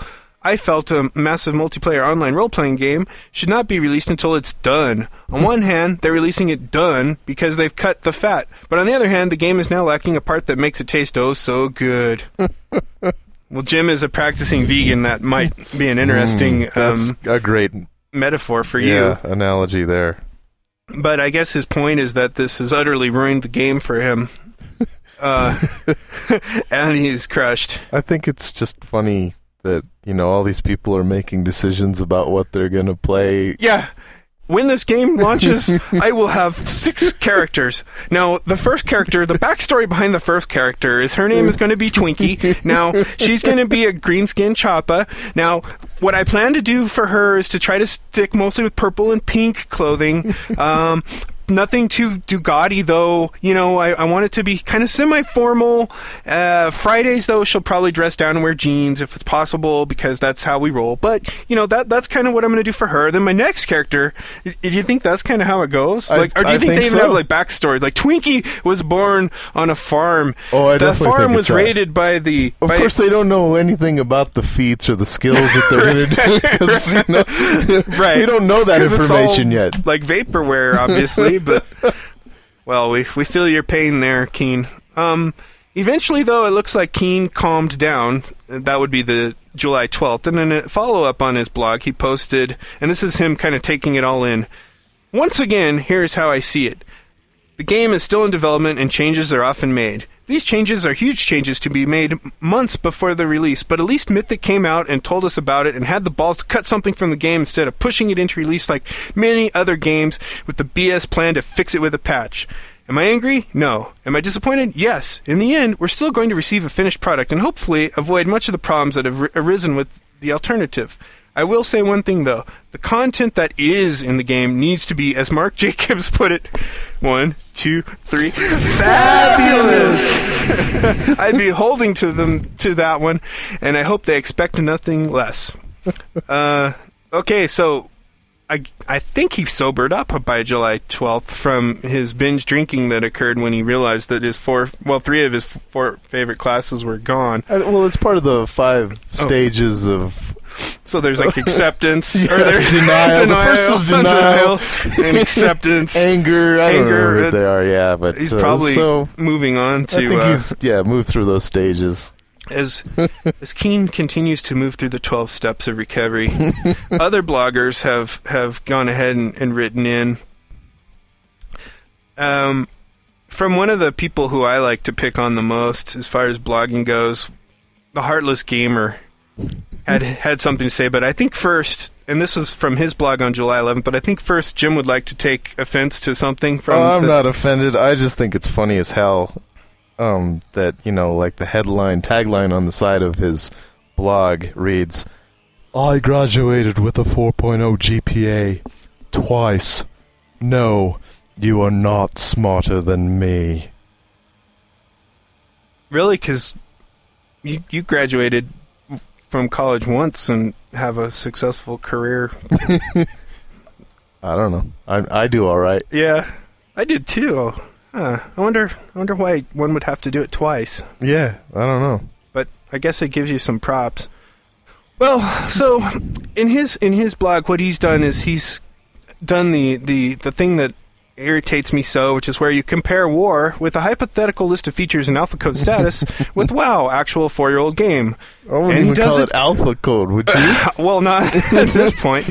I felt a massive multiplayer online role playing game should not be released until it's done. On one hand, they're releasing it done because they've cut the fat, but on the other hand, the game is now lacking a part that makes it taste oh so good. well, Jim is a practicing vegan. That might be an interesting That's um, a great metaphor for you. yeah, analogy there. But I guess his point is that this has utterly ruined the game for him. Uh, and he's crushed. I think it's just funny that you know all these people are making decisions about what they're going to play. Yeah. When this game launches, I will have six characters. Now, the first character, the backstory behind the first character is her name is going to be Twinkie. Now, she's going to be a green skin Choppa. Now, what I plan to do for her is to try to stick mostly with purple and pink clothing. Um, nothing too too gaudy though. You know, I, I want it to be kind of semi-formal. Uh, Fridays though, she'll probably dress down and wear jeans if it's possible because that's how we roll. But you know, that that's kind of what I'm going to do for her. Then my next character, do you think that's kind of how it goes? I- Like, or do you I think, think they even so. have like backstories? Like Twinkie was born on a farm. Oh, I the farm was that. raided by the. Of by- course, they don't know anything about the feats or the skills that they're going to do. 'cause, you know, Right. We don't know that it's all, information yet. Like vaporware, obviously, but well, we we feel your pain there, Keen. Um, eventually, though, it looks like Keen calmed down. That would be the July twelfth, and in a follow up on his blog, he posted, and this is him kind of taking it all in. Once again, here's how I see it. The game is still in development and changes are often made. These changes are huge changes to be made months before the release, but at least Mythic came out and told us about it and had the balls to cut something from the game instead of pushing it into release like many other games with the BS plan to fix it with a patch. Am I angry? No. Am I disappointed? Yes. In the end, we're still going to receive a finished product and hopefully avoid much of the problems that have ri- arisen with the alternative. I will say one thing though. The content that is in the game needs to be, as Mark Jacobs put it, one, two, three, fabulous! I'd be holding to them to that one, and I hope they expect nothing less. Uh, okay, so I I think he sobered up by July 12th from his binge drinking that occurred when he realized that his four well three of his four favorite classes were gone. Uh, well, it's part of the five Oh. stages of So there's like acceptance Yeah, or there's denial. The first is denial. and acceptance. anger. I don't Anger, uh, what they are. Yeah, but He's uh, probably so. moving on to. I think uh, he's yeah moved through those stages. as as Keen continues to move through the 12 steps of recovery, other bloggers have have gone ahead and, and written in. Um, from one of the people who I like to pick on the most, as far as blogging goes, the Heartless Gamer had had something to say. But I think first, and this was from his blog on July 11th. But I think first, Jim would like to take offense to something from. Oh, I'm the- not offended. I just think it's funny as hell um, that you know, like the headline tagline on the side of his blog reads, "I graduated with a 4.0 GPA twice. No, you are not smarter than me." Really, because you you graduated from college once and have a successful career. I don't know. I I do all right. Yeah, I did too. Huh. I wonder. I wonder why one would have to do it twice. Yeah, I don't know. But I guess it gives you some props. Well, so in his in his blog, what he's done is he's done the the the thing that irritates me so, which is where you compare War with a hypothetical list of features in alpha code status with WoW, actual four year old game. I wouldn't And he even does call it- it alpha code, would you? well, not at this point.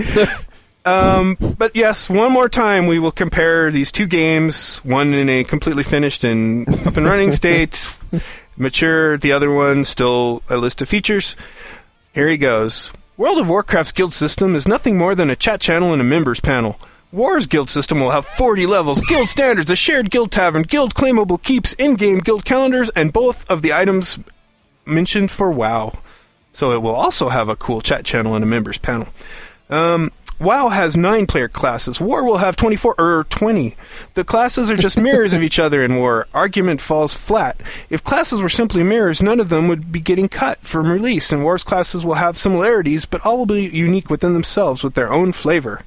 Um, but yes, one more time we will compare these two games. One in a completely finished and up and running state, mature. The other one still a list of features. Here he goes. World of Warcraft's guild system is nothing more than a chat channel and a members panel. War's guild system will have 40 levels, guild standards, a shared guild tavern, guild claimable keeps, in-game guild calendars, and both of the items mentioned for WoW. So it will also have a cool chat channel and a members panel. Um, WoW has nine player classes. War will have 24 or 20. The classes are just mirrors of each other in War. Argument falls flat. If classes were simply mirrors, none of them would be getting cut from release, and War's classes will have similarities, but all will be unique within themselves with their own flavor.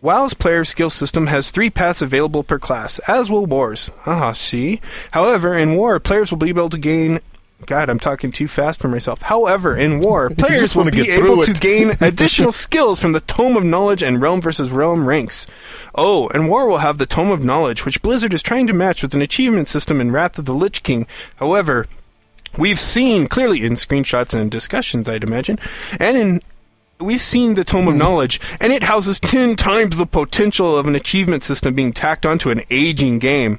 WoW's player skill system has three paths available per class, as will War's. Ah, see? However, in War, players will be able to gain. God, I'm talking too fast for myself. However, in War, players will be able to gain additional skills from the Tome of Knowledge and Realm versus Realm ranks. Oh, and War will have the Tome of Knowledge, which Blizzard is trying to match with an achievement system in Wrath of the Lich King. However, we've seen clearly in screenshots and discussions, I'd imagine, and in we've seen the Tome of Knowledge, and it houses ten times the potential of an achievement system being tacked onto an aging game.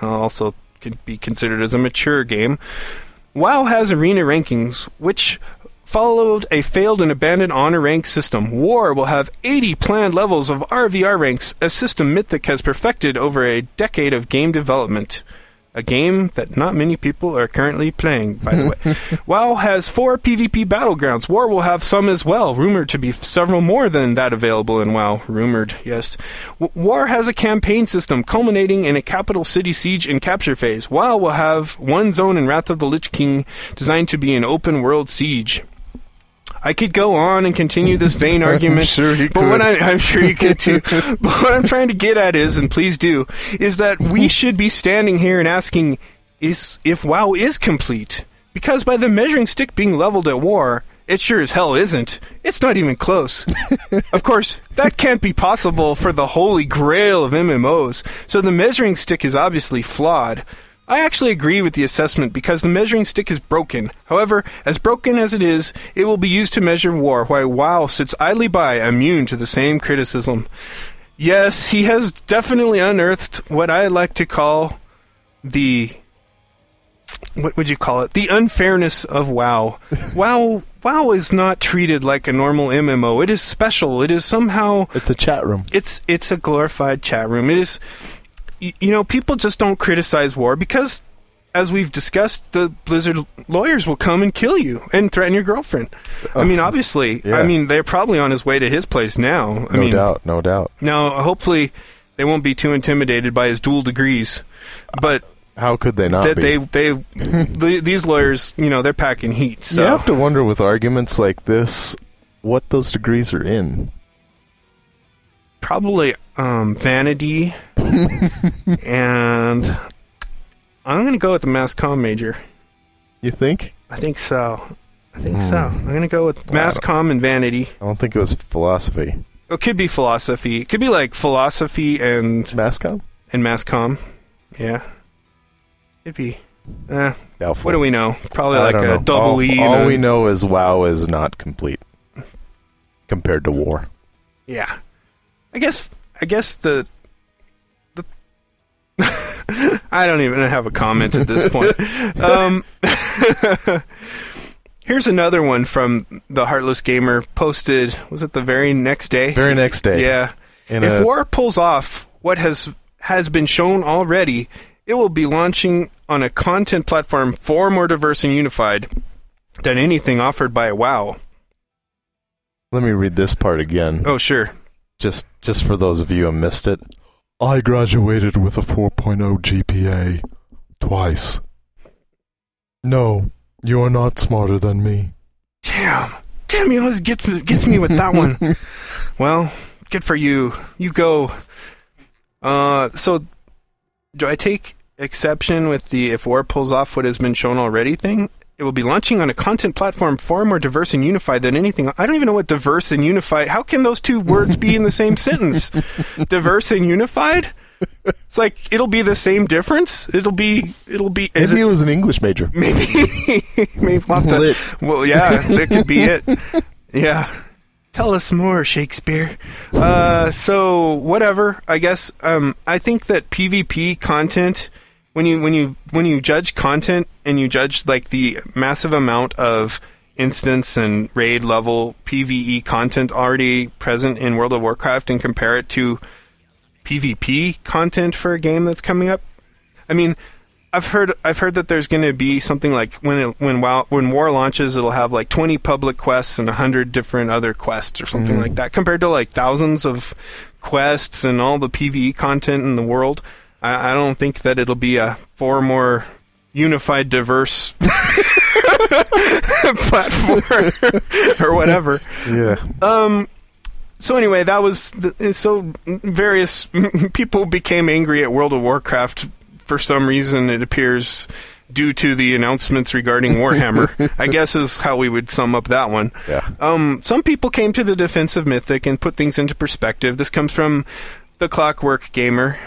Uh, also, could be considered as a mature game. WoW has arena rankings, which followed a failed and abandoned honor rank system. War will have 80 planned levels of RVR ranks, a system Mythic has perfected over a decade of game development. A game that not many people are currently playing, by the way. WoW has four PvP battlegrounds. War will have some as well, rumored to be several more than that available in WoW. Rumored, yes. War has a campaign system culminating in a capital city siege and capture phase. WoW will have one zone in Wrath of the Lich King designed to be an open world siege. I could go on and continue this vain argument, sure but what. I, I'm sure you could too. but what I'm trying to get at is, and please do, is that we should be standing here and asking, is if WoW is complete? Because by the measuring stick being leveled at war, it sure as hell isn't. It's not even close. of course, that can't be possible for the holy grail of MMOs, so the measuring stick is obviously flawed. I actually agree with the assessment because the measuring stick is broken. However, as broken as it is, it will be used to measure war, while WoW sits idly by, immune to the same criticism. Yes, he has definitely unearthed what I like to call the what would you call it? The unfairness of WoW. WoW WoW is not treated like a normal MMO. It is special. It is somehow It's a chat room. it's it's a glorified chat room. It is you know, people just don't criticize war because as we've discussed, the Blizzard lawyers will come and kill you and threaten your girlfriend. I mean, obviously, yeah. I mean, they're probably on his way to his place now. I No mean, doubt, no doubt. now, hopefully, they won't be too intimidated by his dual degrees. But How could they not that be? they they the, these lawyers, you know, they're packing heat. So You have to wonder with arguments like this what those degrees are in. Probably um, vanity, and I'm going to go with the mass comm major. You think? I think so. I think so. I'm going to go with mass comm and vanity. I don't think it was philosophy. It could be philosophy. It could be like philosophy and mass Mascom? and mass comm. Yeah, it'd be. Eh, Doubtful. what do we know? Probably I like a know. double all, E. All a- we know is WoW is not complete compared to war. Yeah. I guess I guess the the I don't even have a comment at this point. um Here's another one from the Heartless Gamer posted was it the very next day? Very next day. Yeah. In if a- war pulls off what has has been shown already, it will be launching on a content platform far more diverse and unified than anything offered by WoW. Let me read this part again, Oh, sure. Just just for those of you who missed it. I graduated with a 4.0 GPA twice. No, you are not smarter than me. Damn. Damn, he always gets, gets me with that one. well, good for you. You go. Uh, so, do I take exception with the if war pulls off what has been shown already thing? It will be launching on a content platform far more diverse and unified than anything. I don't even know what diverse and unified. How can those two words be in the same sentence? Diverse and unified? It's like it'll be the same difference. It'll be. It'll be. Maybe it, was an English major. maybe maybe we'll to, well yeah that could be it yeah tell us more shakespeare uh, so whatever i guess um, i think that pvp content when you when you when you judge content and you judge like the massive amount of instance and raid level pve content already present in world of warcraft and compare it to pvp content for a game that's coming up I mean, I've heard I've heard that there's going to be something like when it, when WoW, when War launches, it'll have like 20 public quests and 100 different other quests or something mm. like that, compared to like thousands of quests and all the PVE content in the world. I, I don't think that it'll be a far more unified, diverse platform or whatever. Yeah. Um. So anyway, that was the, so various people became angry at World of Warcraft for some reason. It appears due to the announcements regarding Warhammer. I guess is how we would sum up that one. Yeah. Um, some people came to the defense of Mythic and put things into perspective. This comes from the Clockwork Gamer,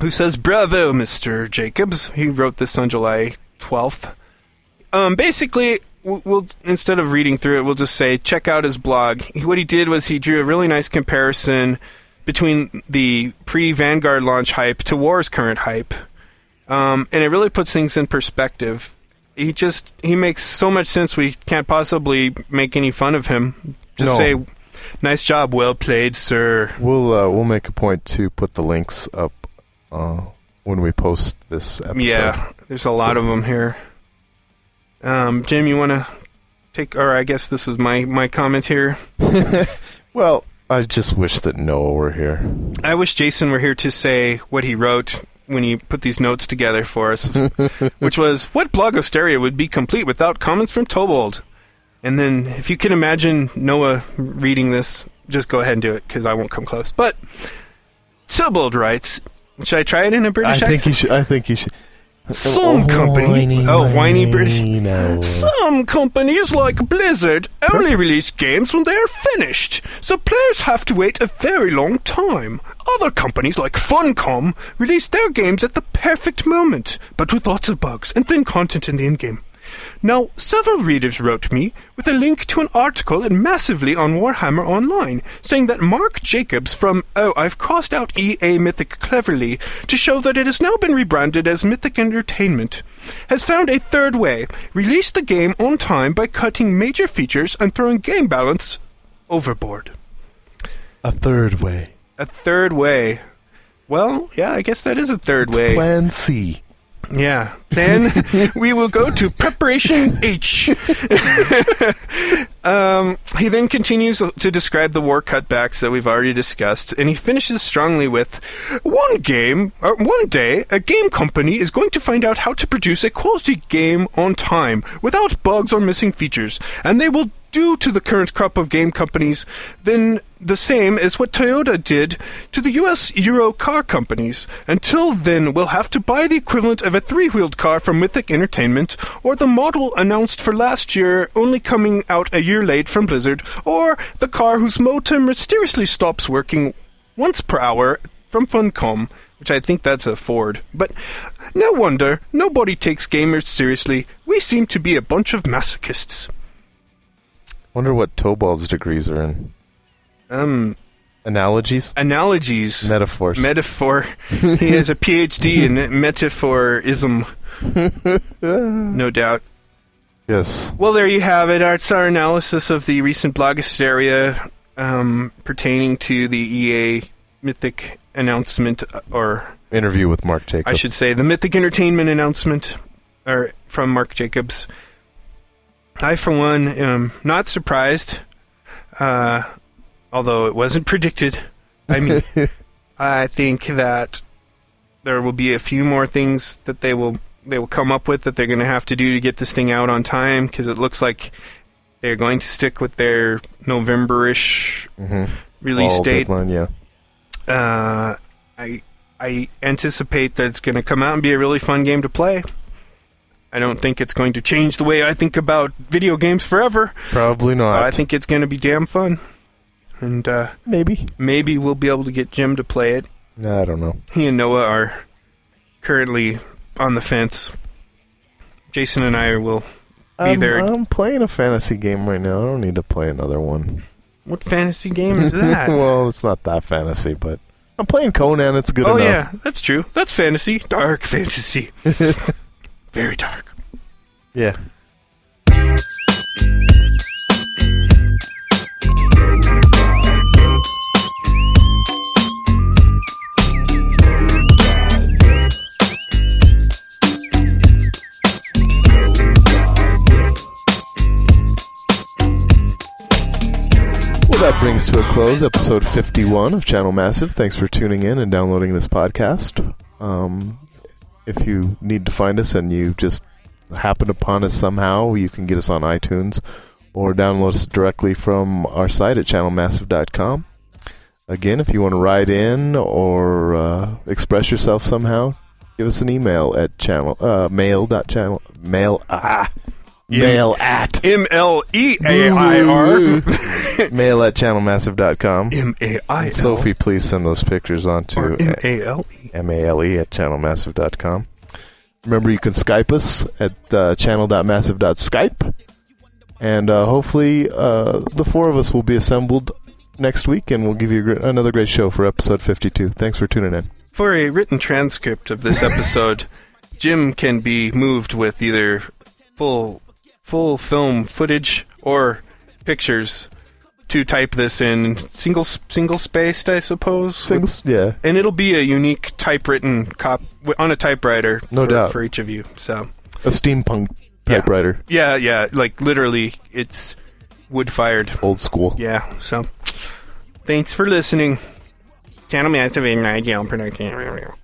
who says, "Bravo, Mister Jacobs." He wrote this on July twelfth. Um, basically, we'll, we'll instead of reading through it, we'll just say check out his blog. What he did was he drew a really nice comparison between the pre-Vanguard launch hype to War's current hype, um, and it really puts things in perspective. He just he makes so much sense. We can't possibly make any fun of him. Just No. say, "Nice job, well played, sir." We'll uh, we'll make a point to put the links up uh, when we post this episode. Yeah, there's a lot So- of them here. Um, Jim, you want to take, or I guess this is my my comment here. Well, I just wish that Noah were here. I wish Jason were here to say what he wrote when he put these notes together for us, which was what blogosteria would be complete without comments from Tobold. And then, if you can imagine Noah reading this, just go ahead and do it because I won't come close. But Tobold writes, "Should I try it in a British think accent?" he should. I think you should. Some oh, company, whiny, oh whiny British. Some companies like Blizzard only release games when they are finished, so players have to wait a very long time. Other companies like Funcom release their games at the perfect moment, but with lots of bugs and thin content in the in-game. Now, several readers wrote me with a link to an article at Massively on Warhammer Online, saying that Mark Jacobs from Oh, I've crossed out EA Mythic cleverly to show that it has now been rebranded as Mythic Entertainment, has found a third way, released the game on time by cutting major features and throwing game balance overboard. A third way. A third way. Well, yeah, I guess that is a third way. Plan C. Yeah. Then we will go to preparation H. Um, he then continues to describe the war cutbacks that we've already discussed, and he finishes strongly with One game, or one day, a game company is going to find out how to produce a quality game on time without bugs or missing features, and they will do to the current crop of game companies then the same as what Toyota did to the US Euro car companies. Until then, we'll have to buy the equivalent of a three wheeled car from Mythic Entertainment, or the model announced for last year only coming out a year late from Blizzard, or the car whose motor mysteriously stops working once per hour from Funcom. Which I think that's a Ford. But no wonder, nobody takes gamers seriously. We seem to be a bunch of masochists. Wonder what Tobold's degrees are in. Um, Analogies? analogies. Metaphors. metaphor. he has a PhD in metaphorism, no doubt. yes. Well, there you have it. That's our analysis of the recent blogosteria um, pertaining to the EA Mythic announcement, uh, or Interview with Mark Jacobs. I should say the Mythic Entertainment announcement, or from Mark Jacobs. I, for one, am not surprised, uh, although it wasn't predicted. I mean, I think that there will be a few more things that they will they will come up with that they're going to have to do to get this thing out on time because it looks like they're going to stick with their November-ish Mhm. release Fall date. deadline, yeah. Uh, I I anticipate that it's going to come out and be a really fun game to play. I don't think it's going to change the way I think about video games forever, Probably not. but I think it's going to be damn fun. And uh, maybe. maybe we'll be able to get Jim to play it. I don't know. He and Noah are currently on the fence. Jason and I will be I'm, there. I'm playing a fantasy game right now. I don't need to play another one. What fantasy game is that? well, it's not that fantasy, but I'm playing Conan. It's good oh enough. yeah, that's true. That's fantasy, dark fantasy, very dark. Yeah. Well, that brings to a close episode 51 of Channel Massive. Thanks for tuning in and downloading this podcast. Um, if you need to find us and you just happen upon us somehow, you can get us on iTunes or download us directly from our site at channelmassive.com. Again, if you want to write in or uh, express yourself somehow, give us an email at channel uh, mail ah. Mail at M L E A I R. mail at channelmassive.com. M A I L. Sophie, please send those pictures on to M A L E. M-A-L-E at channelmassive.com. Remember, you can Skype us at uh, channel.massive.skype. And uh, hopefully, uh, the four of us will be assembled next week, and we'll give you gr- another great show for episode 52. Thanks for tuning in. For a written transcript of this episode, Jim can be moved with either full full film footage or pictures to type this in single single spaced, I suppose. Things, yeah. and it'll be a unique typewritten cop on a typewriter No for, doubt. for each of you. So A steampunk Yeah. typewriter. yeah, yeah, like literally, it's wood fired. Old school. Yeah. So thanks for listening. Channel Massive and Nigel Production.